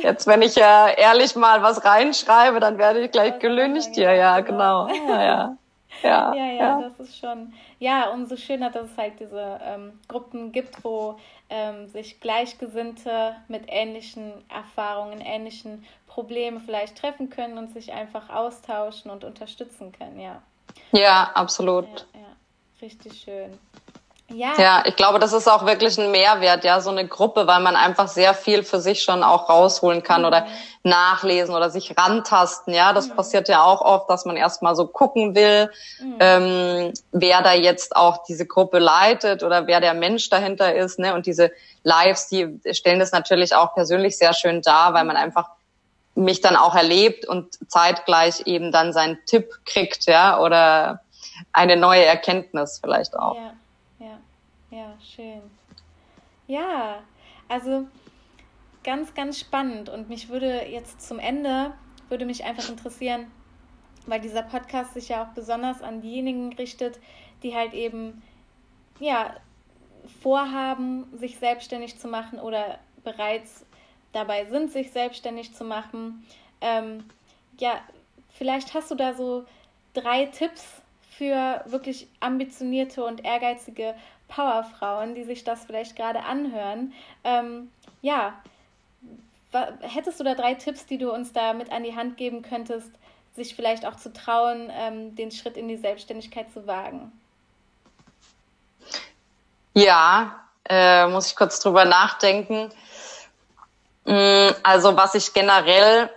jetzt wenn ich ja ehrlich mal was reinschreibe, dann werde ich gleich gelüncht hier. Ja, genau. Ja, ja. Ja, ja, ja, das ist schon. Ja, umso schöner, dass es halt diese ähm, Gruppen gibt, wo ähm, sich Gleichgesinnte mit ähnlichen Erfahrungen, ähnlichen Problemen vielleicht treffen können und sich einfach austauschen und unterstützen können, ja. Ja, absolut. Ja, ja. Richtig schön. Ja. ja, ich glaube, das ist auch wirklich ein Mehrwert, ja, so eine Gruppe, weil man einfach sehr viel für sich schon auch rausholen kann mhm. oder nachlesen oder sich rantasten, ja. Das mhm. passiert ja auch oft, dass man erstmal so gucken will, mhm. ähm, wer da jetzt auch diese Gruppe leitet oder wer der Mensch dahinter ist, ne. Und diese Lives, die stellen das natürlich auch persönlich sehr schön dar, weil man einfach mich dann auch erlebt und zeitgleich eben dann seinen Tipp kriegt, ja, oder eine neue Erkenntnis vielleicht auch. Ja. Ja, schön. Ja, also ganz, ganz spannend. Und mich würde jetzt zum Ende, würde mich einfach interessieren, weil dieser Podcast sich ja auch besonders an diejenigen richtet, die halt eben, ja, vorhaben, sich selbstständig zu machen oder bereits dabei sind, sich selbstständig zu machen. Ähm, ja, vielleicht hast du da so drei Tipps für wirklich ambitionierte und ehrgeizige Powerfrauen, die sich das vielleicht gerade anhören. Ähm, ja, hättest du da drei Tipps, die du uns da mit an die Hand geben könntest, sich vielleicht auch zu trauen, ähm, den Schritt in die Selbstständigkeit zu wagen? Ja, äh, muss ich kurz drüber nachdenken. Mm, also was ich generell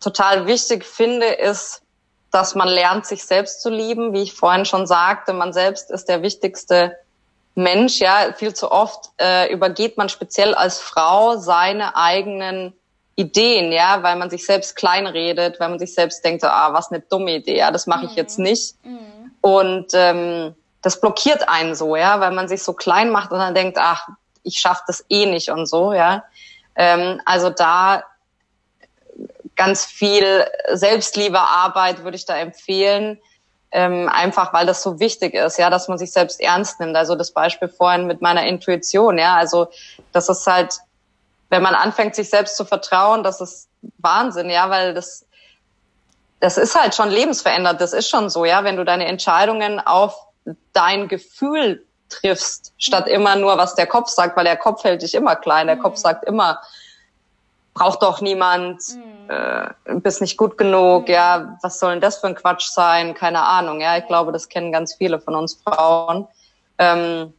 total wichtig finde, ist, dass man lernt, sich selbst zu lieben. Wie ich vorhin schon sagte, man selbst ist der wichtigste Mensch. Ja, viel zu oft äh, übergeht man speziell als Frau seine eigenen Ideen, ja, weil man sich selbst kleinredet, weil man sich selbst denkt, ah, was eine dumme Idee, ja, das mache ich jetzt mhm. nicht. Mhm. Und ähm, das blockiert einen so, ja, weil man sich so klein macht und dann denkt, ach, ich schaffe das eh nicht und so, ja. Ähm, also da ganz viel Selbstliebearbeit würde ich da empfehlen, ähm, einfach weil das so wichtig ist, ja, dass man sich selbst ernst nimmt. Also das Beispiel vorhin mit meiner Intuition, ja, also das ist halt, wenn man anfängt, sich selbst zu vertrauen, das ist Wahnsinn, ja, weil das das ist halt schon lebensverändert, das ist schon so, ja, wenn du deine Entscheidungen auf dein Gefühl triffst, statt immer nur, was der Kopf sagt, weil der Kopf hält dich immer klein. Der mhm. Kopf sagt immer, braucht doch niemand, mhm. äh, bist nicht gut genug, mhm. ja, was soll denn das für ein Quatsch sein? Keine Ahnung, ja, ich glaube, das kennen ganz viele von uns Frauen. Ähm,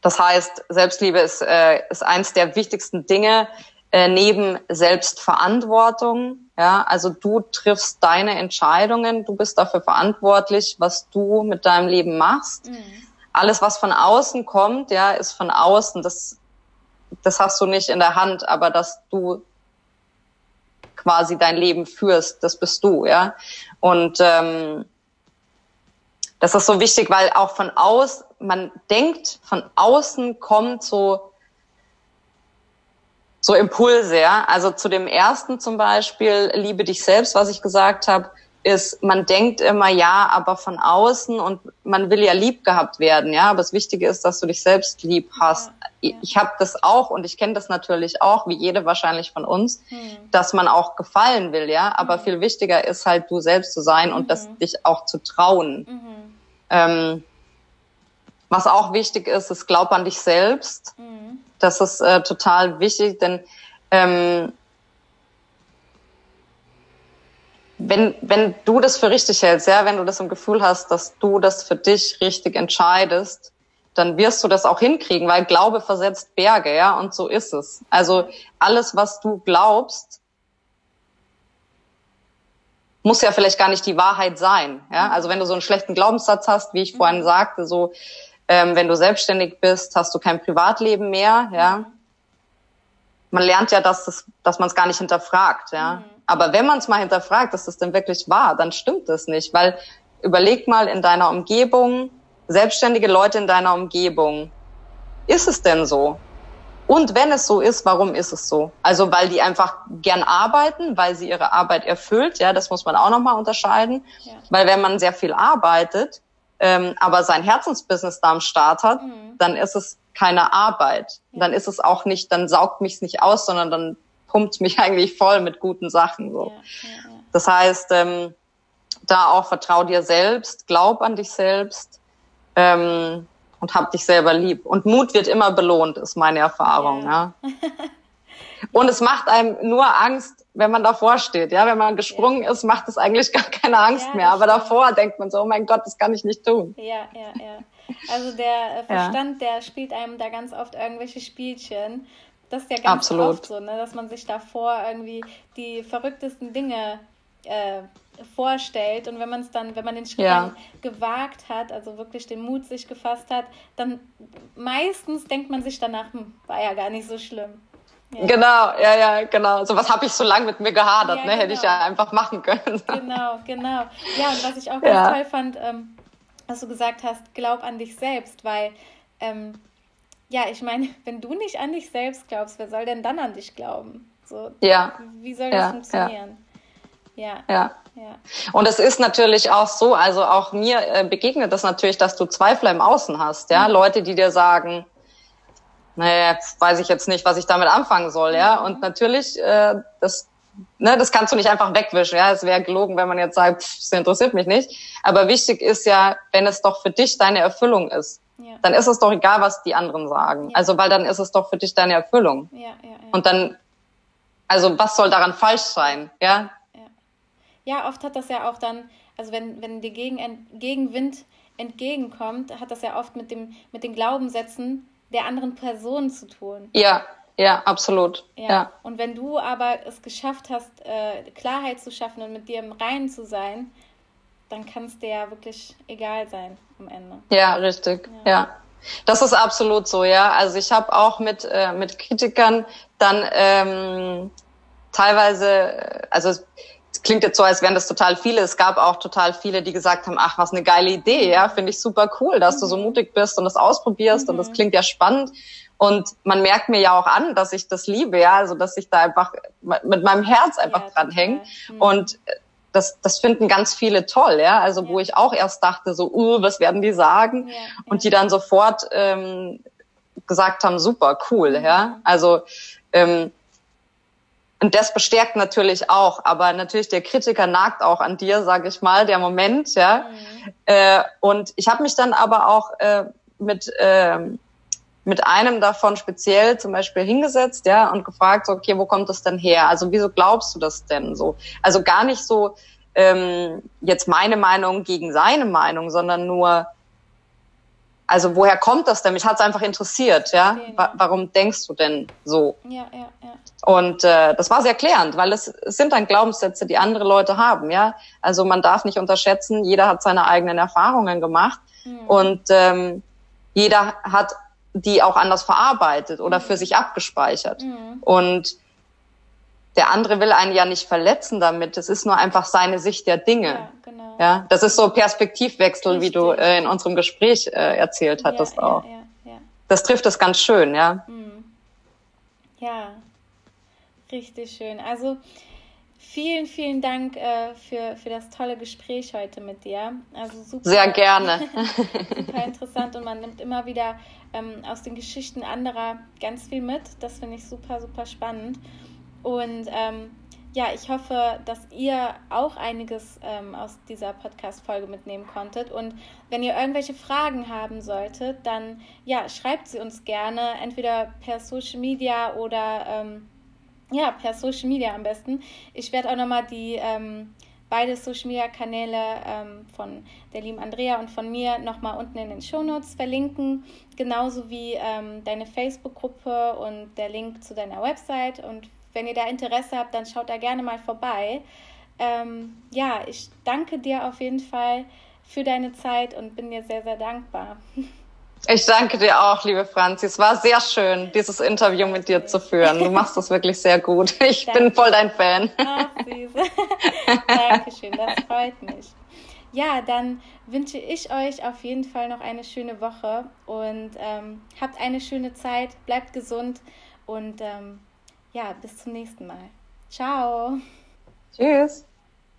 das heißt, Selbstliebe ist, äh, ist eins der wichtigsten Dinge äh, neben Selbstverantwortung. Ja, also du triffst deine Entscheidungen, du bist dafür verantwortlich, was du mit deinem Leben machst. Mhm. Alles, was von außen kommt, ja, ist von außen. Das, das hast du nicht in der Hand, aber dass du quasi dein Leben führst, das bist du, ja. Und ähm, das ist so wichtig, weil auch von aus, man denkt, von außen kommt so so Impulse, ja. Also zu dem ersten zum Beispiel, liebe dich selbst, was ich gesagt habe, ist, man denkt immer, ja, aber von außen und man will ja lieb gehabt werden, ja. Aber das Wichtige ist, dass du dich selbst lieb hast. Ja, ja. Ich habe das auch und ich kenne das natürlich auch, wie jede wahrscheinlich von uns, hm. dass man auch gefallen will, ja. Aber hm. viel wichtiger ist halt, du selbst zu sein und mhm. das dich auch zu trauen. Mhm. Ähm, was auch wichtig ist, ist, glaub an dich selbst. Mhm. Das ist äh, total wichtig, denn ähm, wenn, wenn du das für richtig hältst, ja, wenn du das im Gefühl hast, dass du das für dich richtig entscheidest, dann wirst du das auch hinkriegen, weil Glaube versetzt Berge, ja, und so ist es. Also alles, was du glaubst, muss ja vielleicht gar nicht die Wahrheit sein, ja. Also wenn du so einen schlechten Glaubenssatz hast, wie ich vorhin mhm. sagte, so ähm, wenn du selbstständig bist, hast du kein Privatleben mehr, ja. Man lernt ja, dass, das, dass man es gar nicht hinterfragt, ja. Mhm. Aber wenn man es mal hinterfragt, dass das denn wirklich wahr, dann stimmt das nicht, weil überleg mal in deiner Umgebung, selbstständige Leute in deiner Umgebung, ist es denn so? Und wenn es so ist, warum ist es so? Also weil die einfach gern arbeiten, weil sie ihre Arbeit erfüllt, ja, das muss man auch nochmal unterscheiden. Ja. Weil wenn man sehr viel arbeitet, ähm, aber sein Herzensbusiness da am Start hat, mhm. dann ist es keine Arbeit. Ja. Dann ist es auch nicht, dann saugt mich's nicht aus, sondern dann pumpt mich eigentlich voll mit guten Sachen. So. Ja, ja, das heißt, ähm, da auch vertrau dir selbst, glaub an dich selbst ähm, und hab dich selber lieb. Und Mut wird immer belohnt, ist meine Erfahrung. Ja. Und es macht einem nur Angst, wenn man davor steht. Ja, wenn man gesprungen ja. ist, macht es eigentlich gar keine Angst ja, mehr. Aber davor denkt man so, oh mein Gott, das kann ich nicht tun. Ja, ja, ja. Also der äh, Verstand, ja. der spielt einem da ganz oft irgendwelche Spielchen. Das ist ja ganz Absolut. oft so, ne, dass man sich davor irgendwie die verrücktesten Dinge äh, vorstellt und wenn man es dann, wenn man den Schritt ja. gewagt hat, also wirklich den Mut sich gefasst hat, dann meistens denkt man sich danach, hm, war ja gar nicht so schlimm. Ja. Genau, ja, ja, genau. So was habe ich so lange mit mir gehadert, ja, ne? Genau. Hätte ich ja genau. einfach machen können. Genau, genau. Ja, und was ich auch ganz ja. toll fand, ähm, was du gesagt hast, glaub an dich selbst, weil ähm, ja, ich meine, wenn du nicht an dich selbst glaubst, wer soll denn dann an dich glauben? So, ja. Wie soll das ja, funktionieren? Ja. ja. Ja. Und es ist natürlich auch so, also auch mir äh, begegnet das natürlich, dass du Zweifler im Außen hast, ja, mhm. Leute, die dir sagen, naja, weiß ich jetzt nicht, was ich damit anfangen soll, ja. Und natürlich, äh, das ne, das kannst du nicht einfach wegwischen. Ja, es wäre gelogen, wenn man jetzt sagt, pff, das interessiert mich nicht. Aber wichtig ist ja, wenn es doch für dich deine Erfüllung ist, ja. dann ist es doch egal, was die anderen sagen. Ja. Also, weil dann ist es doch für dich deine Erfüllung. Ja, ja, ja. Und dann, also was soll daran falsch sein? Ja. Ja, oft hat das ja auch dann, also wenn, wenn dir gegen, Gegenwind entgegenkommt, hat das ja oft mit dem, mit den Glaubenssätzen der anderen Person zu tun. Ja, ja, absolut. Ja. ja. Und wenn du aber es geschafft hast, äh, Klarheit zu schaffen und mit dir im Reinen zu sein, dann kann es dir ja wirklich egal sein am Ende. Ja, richtig. Ja. ja. Das ist absolut so, ja. Also ich habe auch mit, äh, mit Kritikern dann ähm, teilweise, äh, also es, klingt jetzt so, als wären das total viele. Es gab auch total viele, die gesagt haben, ach, was eine geile Idee, ja, finde ich super cool, dass mhm. du so mhm. mutig bist und das ausprobierst mhm. und das mhm. klingt ja spannend. Und man merkt mir ja auch an, dass ich das liebe, ja, also dass ich da einfach mit meinem Herz einfach ja, dran hänge. Mhm. Und das, das finden ganz viele toll, ja. Also ja. wo ich auch erst dachte, so, uh, was werden die sagen? Ja, und die dann sofort ähm, gesagt haben, super, cool, mhm. ja. Also ähm, und das bestärkt natürlich auch, aber natürlich der Kritiker nagt auch an dir, sage ich mal, der Moment, ja. Mhm. Äh, und ich habe mich dann aber auch äh, mit äh, mit einem davon speziell zum Beispiel hingesetzt, ja, und gefragt, so, okay, wo kommt das denn her? Also wieso glaubst du das denn so? Also gar nicht so ähm, jetzt meine Meinung gegen seine Meinung, sondern nur, also woher kommt das denn? Mich hat es einfach interessiert, ja? Wa warum denkst du denn so? Ja, ja, ja. Und äh, das war sehr klärend, weil es, es sind dann Glaubenssätze, die andere Leute haben, ja. Also man darf nicht unterschätzen, jeder hat seine eigenen Erfahrungen gemacht mhm. und ähm, jeder hat die auch anders verarbeitet oder für sich abgespeichert. Mhm. Und der andere will einen ja nicht verletzen damit. Es ist nur einfach seine Sicht der Dinge. Ja, genau. ja das ist so Perspektivwechsel, Richtig. wie du äh, in unserem Gespräch äh, erzählt hattest ja, auch. Ja. Das trifft es ganz schön, ja. Mhm. Ja, richtig schön. Also Vielen, vielen Dank äh, für, für das tolle Gespräch heute mit dir. Also super, Sehr gerne. super interessant und man nimmt immer wieder ähm, aus den Geschichten anderer ganz viel mit. Das finde ich super, super spannend. Und ähm, ja, ich hoffe, dass ihr auch einiges ähm, aus dieser Podcast-Folge mitnehmen konntet. Und wenn ihr irgendwelche Fragen haben solltet, dann ja, schreibt sie uns gerne, entweder per Social Media oder ähm, ja, per Social Media am besten. Ich werde auch nochmal die ähm, beide Social Media Kanäle ähm, von der lieben Andrea und von mir nochmal unten in den Shownotes verlinken. Genauso wie ähm, deine Facebook-Gruppe und der Link zu deiner Website. Und wenn ihr da Interesse habt, dann schaut da gerne mal vorbei. Ähm, ja, ich danke dir auf jeden Fall für deine Zeit und bin dir sehr, sehr dankbar. Ich danke dir auch, liebe Franzi. Es war sehr schön, dieses Interview mit dir zu führen. Du machst das wirklich sehr gut. Ich Danke. bin voll dein Fan. Ach, süß. Dankeschön, das freut mich. Ja, dann wünsche ich euch auf jeden Fall noch eine schöne Woche und ähm, habt eine schöne Zeit, bleibt gesund und ähm, ja, bis zum nächsten Mal. Ciao. Tschüss.